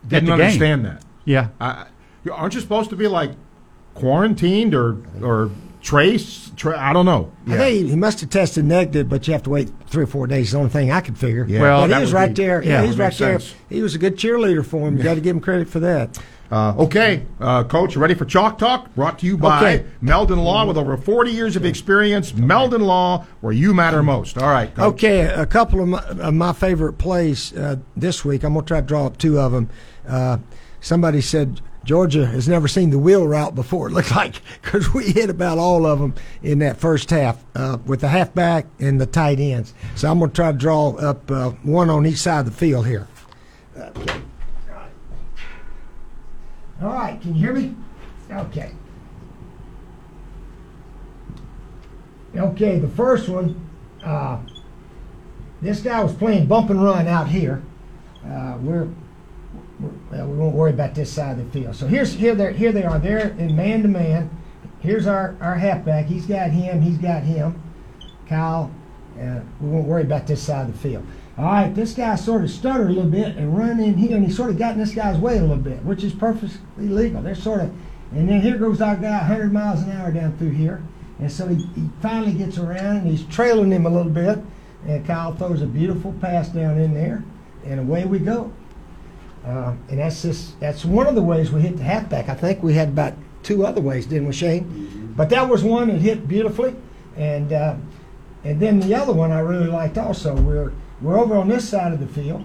Didn't
the game.
understand that.
Yeah.
I, aren't you supposed to be like quarantined or or trace? Tra- I don't know.
I think he must have tested negative, but you have to wait three or four days. Is the only thing I could figure.
Yeah.
Well,
but he was right
be-
there.
yeah,
Yeah,
that
he's right
make
there. He was a good cheerleader for him. You got to give him credit for that.
Uh, okay, uh, Coach, you ready for Chalk Talk? Brought to you by
Okay.
Meldon Law with over 40 years of experience. Meldon Law, where you matter most. All right, Coach.
Okay, a couple of my, of my favorite plays uh, this week. I'm going to try to draw up two of them. Uh, somebody said Georgia has never seen the wheel route before. It looked like because we hit about all of them in that first half uh, with the halfback and the tight ends. So I'm going to try to draw up uh, one on each side of the field here. Okay. All right, can you hear me? Okay. Okay, the first one, uh, this guy was playing bump and run out here. Uh, we're, we won't worry about this side of the field. So here's here they here they are. They're in man to man. Here's our our halfback. He's got him. He's got him. Kyle. Uh, we won't worry about this side of the field. All right, this guy sort of stuttered a little bit and run in here, and he sort of got in this guy's way a little bit, which is perfectly legal. They're sort of, and then here goes our guy 100 miles an hour down through here. And so he, he finally gets around and he's trailing him a little bit. And Kyle throws a beautiful pass down in there, and away we go. Uh, and that's just that's one of the ways we hit the halfback. I think we had about two other ways, didn't we, Shane? But that was one that hit beautifully, and uh, and then the other one I really liked also. We're we're over on this side of the field,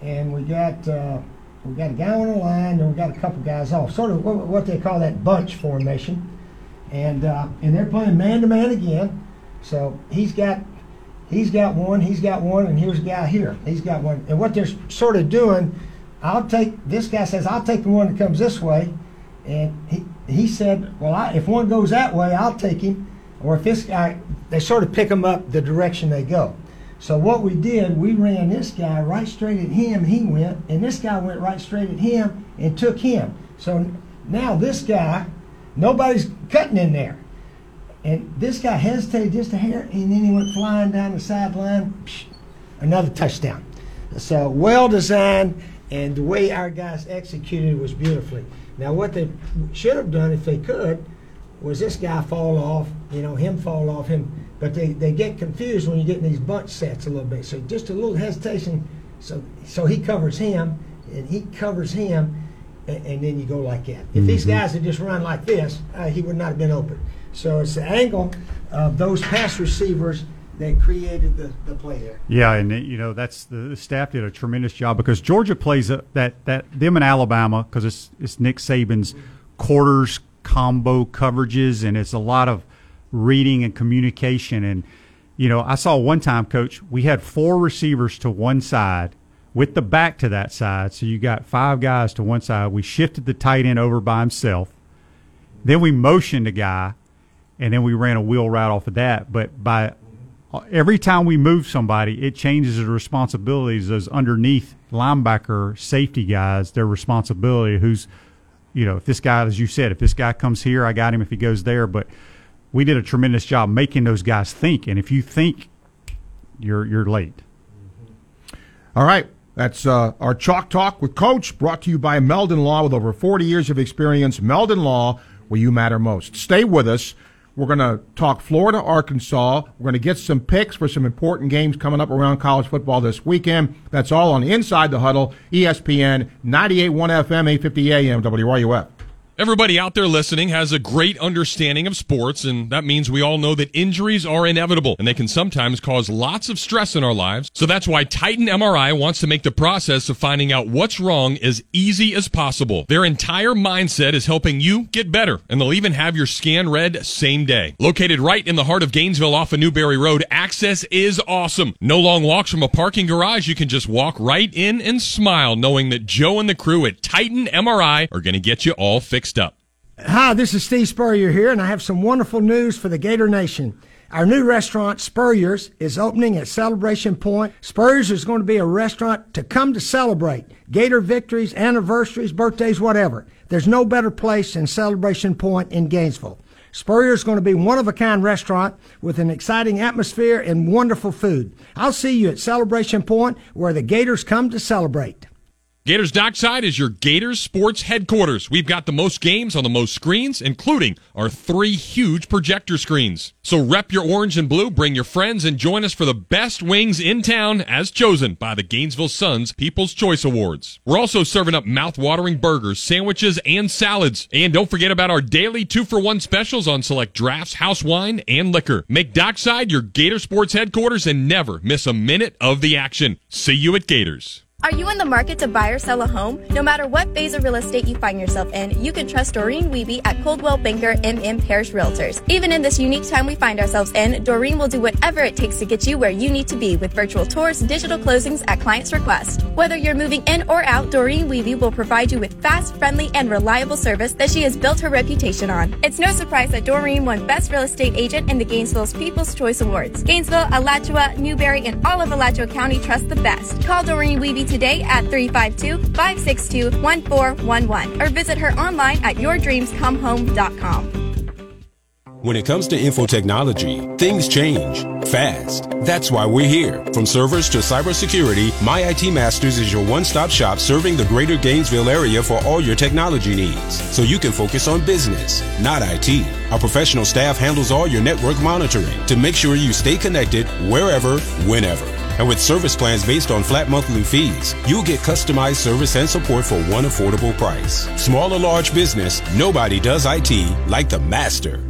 and we got uh, we got a guy on the line, and we got a couple guys off, sort of what, what they call that bunch formation, and uh, and they're playing man to man again. So he's got he's got one, he's got one, and here's a guy here. He's got one. And what they're sort of doing, I'll take this guy says I'll take the one that comes this way, and he he said, well, I, if one goes that way, I'll take him. Or if this guy, they sort of pick them up the direction they go. So what we did, we ran this guy right straight at him. He went, and this guy went right straight at him and took him. So now this guy, nobody's cutting in there. And this guy hesitated just a hair, and then he went flying down the sideline. Another touchdown. So well designed, and the way our guys executed was beautifully. Now, what they should have done, if they could, was this guy fall off, you know, him fall off, him. But they, they get confused when you get in these bunch sets a little bit. So just a little hesitation. So so he covers him, and he covers him, and, and then you go like that. If these guys had just run like this, uh, he would not have been open. So it's the angle of those pass receivers that created the, the play there.
Yeah, and you know that's the, the staff did a tremendous job because Georgia plays a, that that them in Alabama because it's it's Nick Saban's quarters combo coverages and it's a lot of reading and communication. And you know I saw one time coach we had four receivers to one side with the back to that side. So you got five guys to one side. We shifted the tight end over by himself. Then we motioned a guy and then we ran a wheel route off of that. But by every time we move somebody, it changes the responsibilities. Those underneath linebacker safety guys, their responsibility. Who's, you know, if this guy, as you said, if this guy comes here, I got him. If he goes there, but we did a tremendous job making those guys think. And if you think, you're you're late.
All right. That's uh, our Chalk Talk with Coach, brought to you by Meldon Law with over 40 years of experience. Meldon Law, where you matter most. Stay with us. We're going to talk Florida, Arkansas. We're going to get some picks for some important games coming up around college football this weekend. That's all on Inside the Huddle, ESPN 98.1 FM, 850 AM, WRUF.
Everybody out there listening has a great understanding of sports, and that means we all know that injuries are inevitable and they can sometimes cause lots of stress in our lives. So that's why Titan MRI wants to make the process of finding out what's wrong as easy as possible. Their entire mindset is helping you get better, and they'll even have your scan read same day. Located right in the heart of Gainesville off of Newberry Road, access is awesome. No long walks from a parking garage. You can just walk right in and smile knowing that Joe and the crew at Titan MRI are going to get you all fixed up.
Hi, this is Steve Spurrier here, and I have some wonderful news for the Gator Nation. Our new restaurant, Spurrier's, is opening at Celebration Point. Spurrier's is going to be a restaurant to come to celebrate Gator victories, anniversaries, birthdays, whatever. There's no better place than Celebration Point in Gainesville. Spurrier's going to be one of a kind restaurant with an exciting atmosphere and wonderful food. I'll see you at Celebration Point where the Gators come to celebrate.
Gators Dockside is your Gators sports headquarters. We've got the most games on the most screens, including our three huge projector screens. So rep your orange and blue, bring your friends, and join us for the best wings in town as chosen by the Gainesville Suns People's Choice Awards. We're also serving up mouth-watering burgers, sandwiches, and salads. And don't forget about our daily two-for-one specials on select drafts, house wine, and liquor. Make Dockside your Gator sports headquarters and never miss a minute of the action. See you at Gators.
Are you in the market to buy or sell a home? No matter what phase of real estate you find yourself in, you can trust Doreen Wiebe at Coldwell Banker MM Parrish Realtors. Even in this unique time we find ourselves in, Doreen will do whatever it takes to get you where you need to be with virtual tours, digital closings at client's request. Whether you're moving in or out, Doreen Wiebe will provide you with fast, friendly, and reliable service that she has built her reputation on. It's no surprise that Doreen won Best Real Estate Agent in the Gainesville's People's Choice Awards. Gainesville, Alachua, Newberry, and all of Alachua County trust the best. Call Doreen Wiebe today at 352-562-1411 or visit her online at yourdreamscomehome.com.
When it comes to info technology, things change fast. That's why we're here. From servers to cybersecurity, My IT Masters is your one-stop shop serving the greater Gainesville area for all your technology needs. So you can focus on business, not IT. Our professional staff handles all your network monitoring to make sure you stay connected wherever, whenever. And with service plans based on flat monthly fees, you'll get customized service and support for one affordable price. Small or large business, nobody does IT like the master.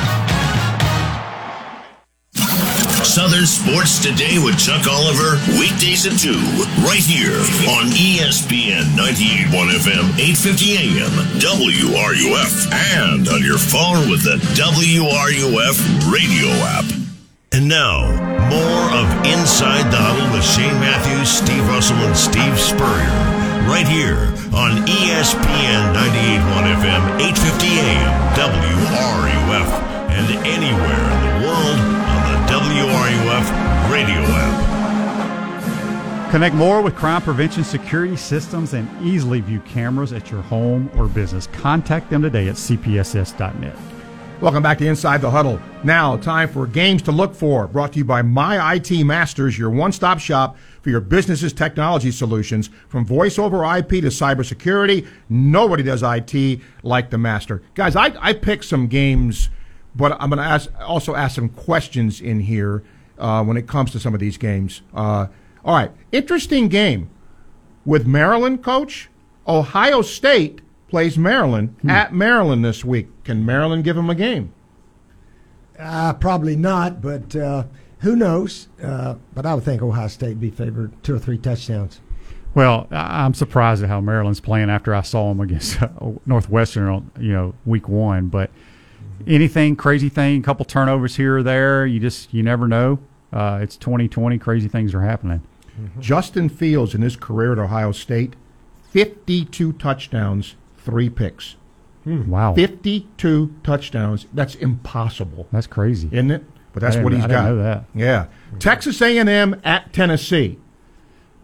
Southern Sports Today with Chuck Oliver, weekdays at 2, right here on ESPN 98.1 FM, 850 AM, WRUF, and on your phone with the WRUF radio app. And now, more of Inside the Huddle with Shane Matthews, Steve Russell, and Steve Spurrier, right here on ESPN 98.1 FM, 850 AM, WRUF, and anywhere WRUF radio app.
Connect more with crime prevention security systems and easily view cameras at your home or business. Contact them today at cpss.net.
Welcome back to Inside the Huddle. Now, time for games to look for. Brought to you by My IT Masters, your one-stop shop for your business's technology solutions. From voice over IP to cybersecurity, nobody does IT like the master. Guys, I, I picked some games, but I'm going to ask, also ask some questions in here uh, when it comes to some of these games. Uh, all right, interesting game with Maryland, Coach. Ohio State plays Maryland at Maryland this week. Can Maryland give them a game?
Uh, probably not, but uh, who knows? Uh, but I would think Ohio State be favored two or three touchdowns.
Well, I- I'm surprised at how Maryland's playing after I saw them against uh, Northwestern on you know week one. But anything crazy thing, couple turnovers here or there, you just you never know. Uh, it's 2020, crazy things are happening.
Justin Fields in his career at Ohio State, 52 touchdowns, three picks.
Wow,
52 touchdowns. That's impossible,
that's crazy.
isn't it? But that's
I
what
didn't-
he's
I didn't
got.
know that.
Yeah. Texas A&M at Tennessee.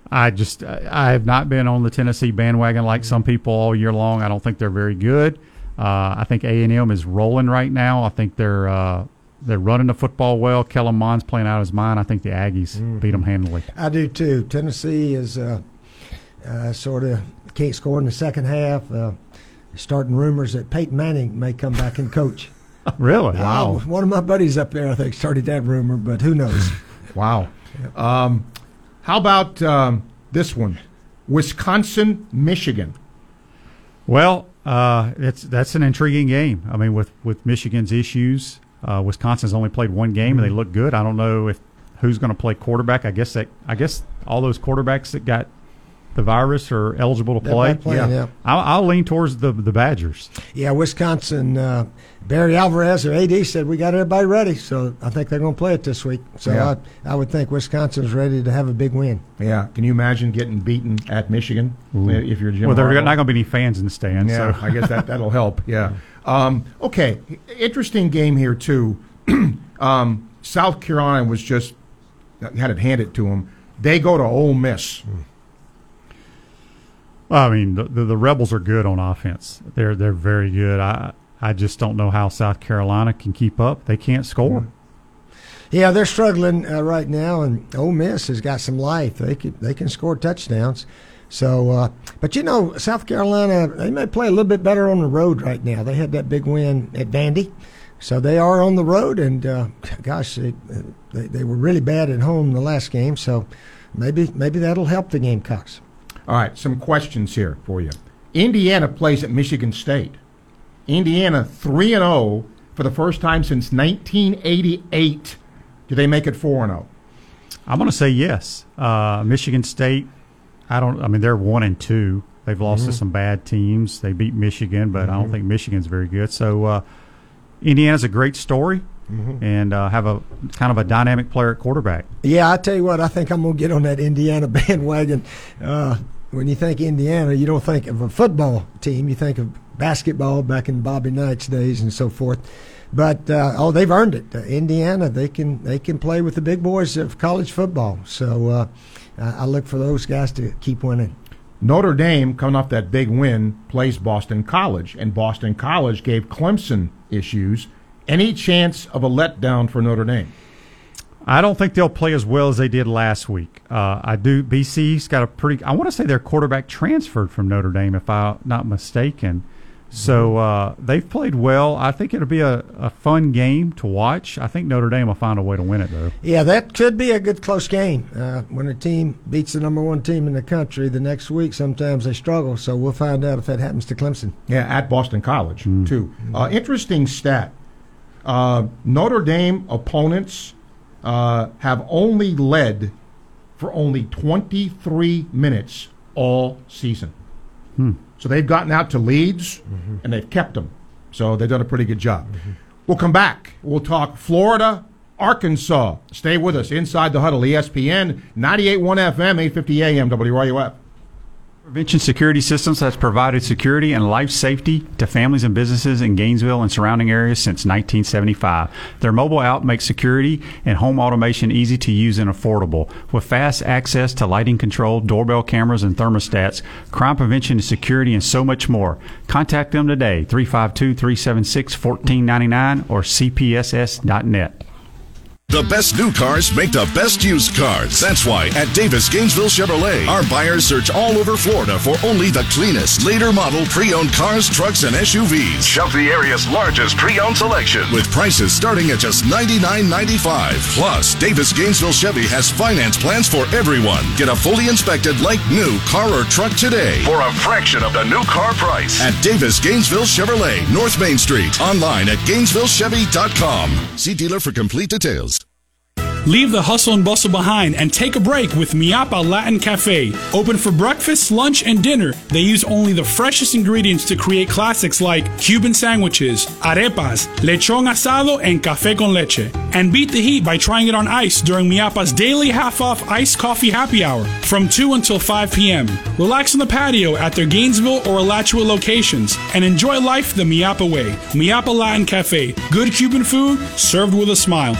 I just I have not been on the Tennessee bandwagon like some people all year long. I don't think they're very good. Uh, I think A and M is rolling right now. I think they're uh, they're running the football well. Kellen Mond's playing out of his mind. I think the Aggies beat them handily.
I do too. Tennessee is uh, uh, sort of can't score in the second half. Uh, starting rumors that Peyton Manning may come back and coach.
Really?
Uh, one of my buddies up there, I think, started that rumor, but who knows?
Wow. Um, how about um, this one? Wisconsin, Michigan.
Well, uh, it's that's an intriguing game. I mean, with with Michigan's issues, uh, Wisconsin's only played one game and they look good. I don't know if who's going to play quarterback. I guess that I guess all those quarterbacks that got the virus are eligible to
They're
play.
not playing, yeah.
I'll, I'll lean towards the the Badgers.
Yeah, Wisconsin. Uh, Barry Alvarez, their AD, said we got everybody ready, so I think they're going to play it this week. So
Yeah.
I, I would think Wisconsin's ready to have a big win.
Yeah. Can you imagine getting beaten at Michigan if you're Jim
well, there are not going to be any fans in the stands.
Yeah,
so
I guess that that'll help. Yeah. Um, okay. Interesting game here too. um, South Carolina was just had it handed to them. They go to Ole Miss.
I mean, the, the the Rebels are good on offense. They're they're very good. I I just don't know how South Carolina can keep up. They can't score.
Yeah, they're struggling uh, right now, and Ole Miss has got some life. They can they can score touchdowns. So, uh, but you know, South Carolina they may play a little bit better on the road right now. They had that big win at Vandy, so they are on the road. And uh, gosh, they, they they were really bad at home the last game. So maybe maybe that'll help the Gamecocks.
All right, some questions here for you. Indiana plays at Michigan State. Indiana 3 and 0 for the first time since 1988. Do they make it 4 and oh? 0?
I'm going to say yes. Uh, Michigan State. I don't. I mean, they're one and two. They've lost to some bad teams. They beat Michigan, but I don't think Michigan's very good. So uh, Indiana's a great story, and uh, have a kind of a dynamic player at quarterback.
Yeah, I tell you what, I think I'm gonna get on that Indiana bandwagon. Uh, when you think Indiana, you don't think of a football team. You think of basketball back in Bobby Knight's days and so forth. But uh, oh, they've earned it. Uh, Indiana, they can they can play with the big boys of college football. So uh, I I look for those guys to keep winning.
Notre Dame, coming off that big win, plays Boston College, and Boston College gave Clemson issues. Any chance of a letdown for Notre Dame?
I don't think they'll play as well as they did last week. Uh, I do. BC's got a pretty. I want to say their quarterback transferred from Notre Dame, if I'm not mistaken. So uh, they've played well. I think it'll be a, a fun game to watch. I think Notre Dame will find a way to win it, though.
Yeah, that could be a good close game. Uh, when a team beats the number one team in the country, the next week sometimes they struggle. So we'll find out if that happens to Clemson.
Yeah, at Boston College, too. Uh, interesting stat. Uh, Notre Dame opponents uh, have only led for only 23 minutes all season. Hmm. So they've gotten out to leads mm-hmm. and they've kept them. So they've done a pretty good job. Mm-hmm. We'll come back. We'll talk Florida, Arkansas. Stay with us inside the huddle, ESPN 98.1 FM, 850 AM, WRUF.
Prevention Security Systems has provided security and life safety to families and businesses in Gainesville and surrounding areas since 1975. Their mobile app makes security and home automation easy to use and affordable. With fast access to lighting control, doorbell cameras, and thermostats, crime prevention and security, and so much more. Contact them today, 352 376 1499 or cpss.net.
The best new cars make the best used cars. That's why at Davis Gainesville Chevrolet, our buyers search all over Florida for only the cleanest, later model pre-owned cars, trucks, and SUVs. Shop the area's largest pre-owned selection with prices starting at just $99.95. Plus, Davis Gainesville Chevy has finance plans for everyone. Get a fully inspected like new car or truck today for a fraction of the new car price at Davis Gainesville Chevrolet, North Main Street. Online at GainesvilleChevy.com. See dealer for complete details.
Leave the hustle and bustle behind and take a break with Miapa Latin Cafe. Open for breakfast, lunch, and dinner. They use only the freshest ingredients to create classics like Cuban sandwiches, arepas, lechon asado, and café con leche. And beat the heat by trying it on ice during Miapa's daily half off iced coffee happy hour from 2 until 5 p.m. Relax on the patio at their Gainesville or Alachua locations and enjoy life the Miapa way. Miapa Latin Cafe. Good Cuban food served with a smile.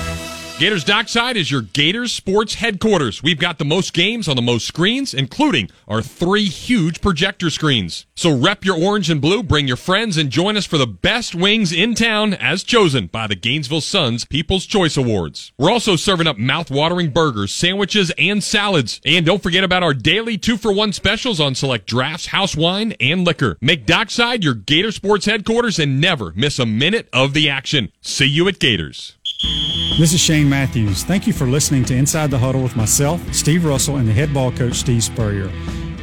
Gators Dockside is your Gators sports headquarters. We've got the most games on the most screens, including our three huge projector screens. So rep your orange and blue, bring your friends, and join us for the best wings in town as chosen by the Gainesville Suns People's Choice Awards. We're also serving up mouth-watering burgers, sandwiches, and salads. And don't forget about our daily two-for-one specials on select drafts, house wine, and liquor. Make Dockside your Gator sports headquarters and never miss a minute of the action. See you at Gators.
This is Shane Matthews. Thank you for listening to Inside the Huddle with myself, Steve Russell, and the head ball coach, Steve Spurrier.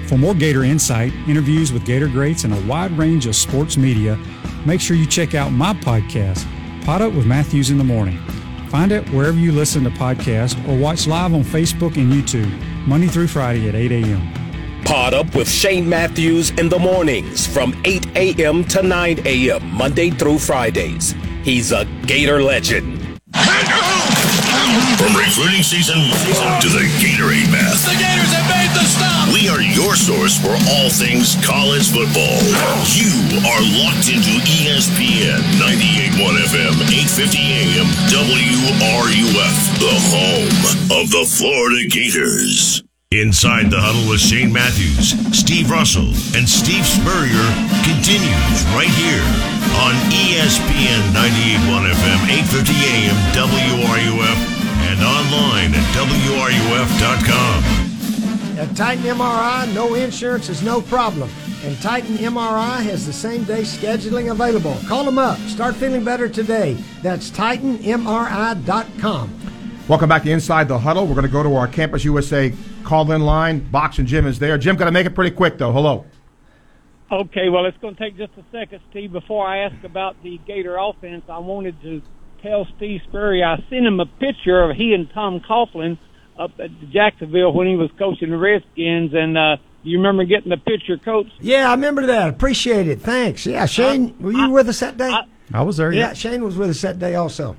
For more Gator insight, interviews with Gator greats, and a wide range of sports media, make sure you check out my podcast, Pod Up with Matthews in the Morning. Find it wherever you listen to podcasts or watch live on Facebook and YouTube, Monday through Friday at 8 a.m.
Pod up with Shane Matthews in the mornings from 8 a.m. to 9 a.m. Monday through Fridays. He's a Gator legend.
From recruiting season to the Gatorade Math.
The Gators have made the stop.
We are your source for all things college football. You are locked into ESPN 98.1 FM, 8:50 AM, WRUF, the home of the Florida Gators. Inside the Huddle with Shane Matthews, Steve Russell, and Steve Spurrier continues right here on ESPN 98.1 FM, 8:50 AM, WRUF, and online at WRUF.com.
At Titan MRI, no insurance is no problem. And Titan MRI has the same day scheduling available. Call them up. Start feeling better today. That's TitanMRI.com.
Welcome back to Inside the Huddle. We're going to go to our Campus USA call-in line. Box and Jim is there. Jim, got to make it pretty quick though. Hello.
Okay, well, it's going to take just a second, Steve. Before I ask about the Gator offense, I wanted to tell Steve Spurrier I sent him a picture of he and Tom Coughlin up at Jacksonville when he was coaching the Redskins, and uh, you remember getting the picture, Coach?
Yeah, I remember that. Appreciate it. Thanks. Yeah, Shane, were you with us that day?
I was there.
yeah, Shane was with us that day also.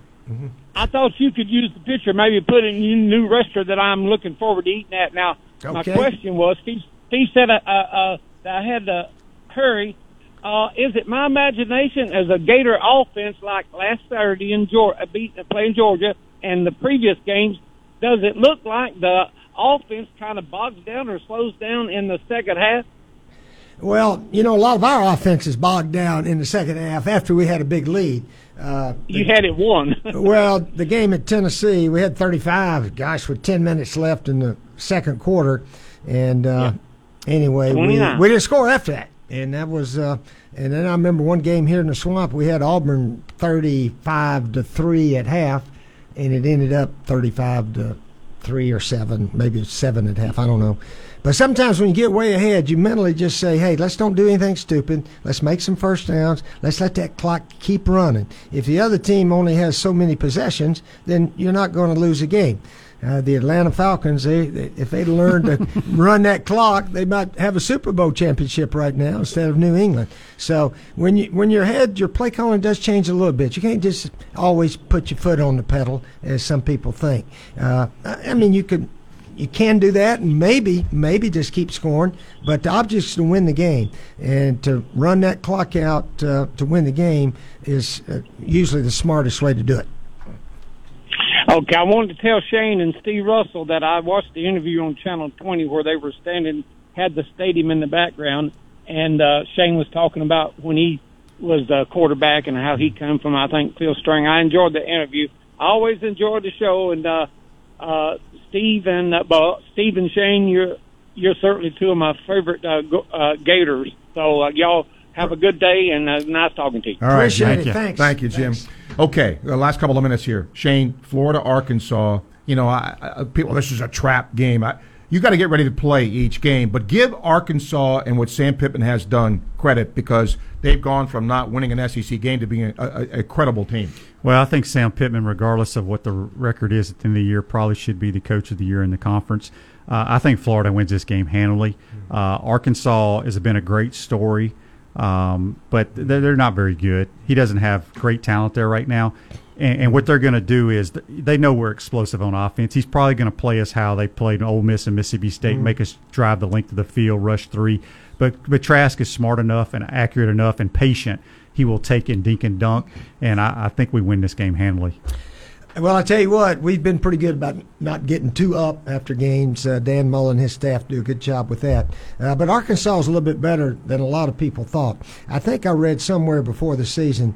I thought you could use the picture, maybe put it in a new restaurant that I'm looking forward to eating at. Now, my question was, Steve, Steve said uh, uh, uh, that I had to hurry. Uh, is it my imagination as a Gator offense like last Saturday in Georgia, beat, playing Georgia, and the previous games? Does it look like the offense kind of bogs down or slows down in the second half?
Well, you know, a lot of our offense is bogged down in the second half after we had a big lead. Uh,
You had it won.
well, the game at Tennessee, we had 35, gosh, with 10 minutes left in the second quarter. And uh, anyway, we,
29.
we didn't score after that. And that was, uh, and then I remember one game here in the swamp, we had Auburn 35 to 3 at half, and it ended up 35 to 3 or 7, maybe it's 7 at half, I don't know. But sometimes when you get way ahead, you mentally just say, hey, let's don't do anything stupid. Let's make some first downs. Let's let that clock keep running. If the other team only has so many possessions, then you're not going to lose a game. Uh, the Atlanta Falcons, they, they, if they'd learned to run that clock, they might have a Super Bowl championship right now instead of New England. So when you when you're ahead, your play calling does change a little bit. You can't just always put your foot on the pedal as some people think. Uh, I I mean, you could you can do that, and maybe maybe just keep scoring. But the object is to win the game, and to run that clock out uh, to win the game is uh, usually the smartest way to do it.
Okay, I wanted to tell Shane and Steve Russell that I watched the interview on Channel 20 where they were standing, had the stadium in the background, and uh, Shane was talking about when he was the quarterback and how he come from, I think, Phil String. I enjoyed the interview. I always enjoyed the show, and uh, uh, Steve and uh, well, Steve and Shane, you're you're certainly two of my favorite uh, go, uh, Gators. So uh, y'all have a good day and uh, nice talking to you.
All right,
Appreciate
thank
it.
you.
Thanks.
Thank you, Jim. Okay, the last couple of minutes here. Shane, Florida, Arkansas. You know, I, I, people, this is a trap game. I, you got to get ready to play each game, but give Arkansas and what Sam Pittman has done credit because they've gone from not winning an SEC game to being a, a, a credible team.
Well, I think Sam Pittman, regardless of what the record is at the end of the year, probably should be the coach of the year in the conference. Uh, I think Florida wins this game handily. Uh, Arkansas has been a great story, um, but they're, they're not very good. He doesn't have great talent there right now. And, and what they're going to do is th- they know we're explosive on offense. He's probably going to play us how they played Ole Miss and Mississippi State,
Mhm.
make us drive the length of the field, rush three. But but Trask is smart enough and accurate enough and patient. He will take and dink and dunk, and I, I think we win this game handily.
Well, I tell you what, we've been pretty good about not getting too up after games. Uh, Dan Mullen and his staff do a good job with that. Uh, but Arkansas is a little bit better than a lot of people thought. I think I read somewhere before the season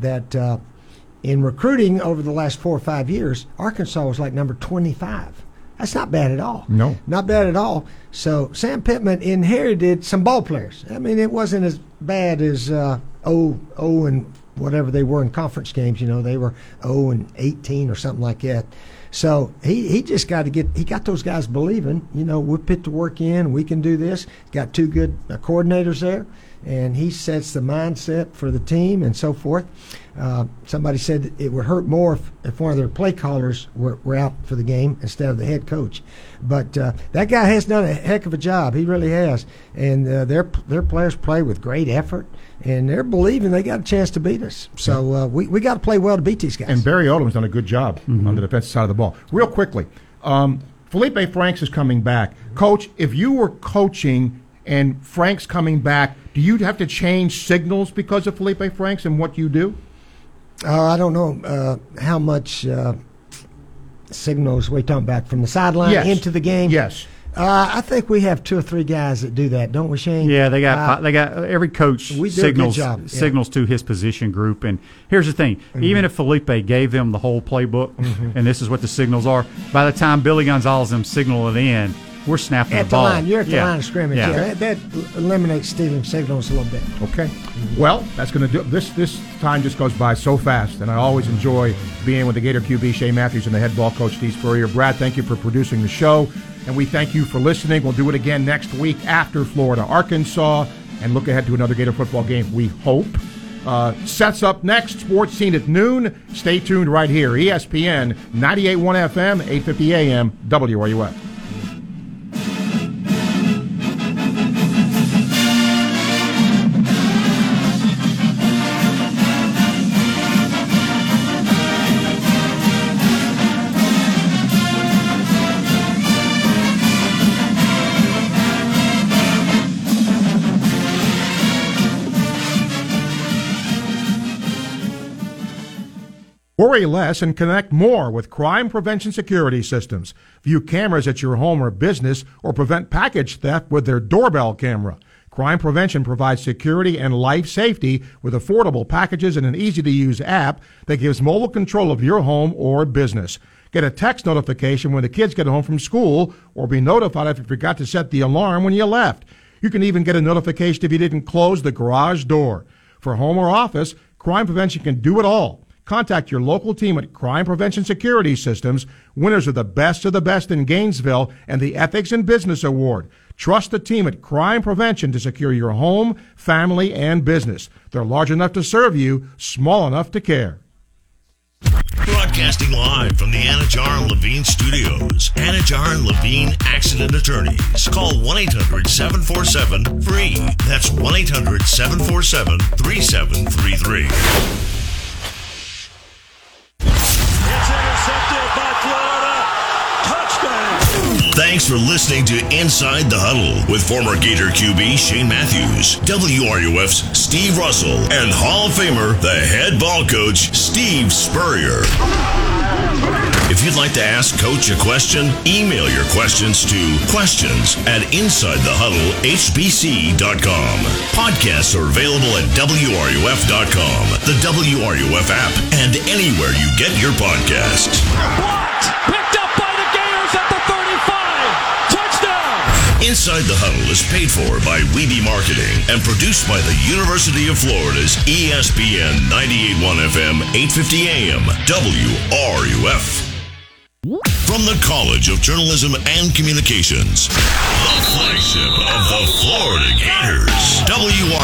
that uh, in recruiting over the last four or five years, Arkansas was like number 25. That's not bad at all.
No.
Not bad at all. So Sam Pittman inherited some ball players. I mean, it wasn't as bad as uh, oh oh and whatever they were in conference games. You know, they were oh and eighteen or something like that. So he, he just got to get he got those guys believing. You know, we put the work in. We can do this. Got two good uh, coordinators there, and he sets the mindset for the team and so forth. Uh, somebody said it would hurt more if, if one of their play callers were, were out for the game instead of the head coach. But uh, that guy has done a heck of a job. He really has. And uh, their their players play with great effort, and they're believing they got a chance to beat us. So uh, we we got to play well to beat these guys.
And Barry Odom's done a good job on the defensive side of the ball. Real quickly, um, Felipe Franks is coming back. Coach, if you were coaching and Franks coming back, do you have to change signals because of Felipe Franks and what you do?
Uh, I don't know uh, how much uh, signals we talking back from the sideline
Yes.
into the game.
Yes.
Uh, I think we have two or three guys that do that, don't we, Shane?
Yeah, they got
Uh,
they got every coach
we do a good
signals
job, yeah.
signals to his position group. And here's the thing:
Mm-hmm.
even if Felipe gave them the whole playbook, and this is what the signals are, by the time Billy Gonzales them signal it in, we're snapping
at
the
the
ball.
line, you're at the
Yeah.
line of scrimmage.
Yeah.
Yeah, that, that eliminates stealing signals a little bit.
Okay. Well, that's going to do. This this time just goes by so fast, and I always enjoy being with the Gator QB Shane Matthews and the head ball coach Steve Spurrier. Brad, thank you for producing the show, and we thank you for listening. We'll do it again next week after Florida, Arkansas, and look ahead to another Gator football game. We hope. Uh, sets up next, sports scene at noon. Stay tuned right here. ESPN 98.1 FM, 8:50 AM, WRUF. Worry less and connect more with crime prevention security systems. View cameras at your home or business or prevent package theft with their doorbell camera. Crime Prevention provides security and life safety with affordable packages and an easy to use app that gives mobile control of your home or business. Get a text notification when the kids get home from school or be notified if you forgot to set the alarm when you left. You can even get a notification if you didn't close the garage door. For home or office, Crime Prevention can do it all. Contact your local team at Crime Prevention Security Systems, winners of the Best of the Best in Gainesville and the Ethics in Business Award. Trust the team at Crime Prevention to secure your home, family, and business. They're large enough to serve you, small enough to care.
Broadcasting live from the Anidjar and Levine studios. Anidjar and Levine Accident Attorneys. Call 1 800 747 FREE. That's 1 800 747 3733.
It's intercepted by Florida. Touchdown.
Thanks for listening to Inside the Huddle with former Gator QB Shane Matthews, WRUF's Steve Russell, and Hall of Famer, the head ball coach, Steve Spurrier. If you'd like to ask Coach a question, email your questions to questions at InsideTheHuddleHBC.com. Podcasts are available at WRUF.com, the WRUF app, and anywhere you get your podcasts. What?
Picked up by the Gators at the 35. Touchdown.
Inside the Huddle is paid for by Weeby Marketing and produced by the University of Florida's ESPN 98.1 FM 850 AM WRUF. From the College of Journalism and Communications, the flagship of the Florida Gators, WR.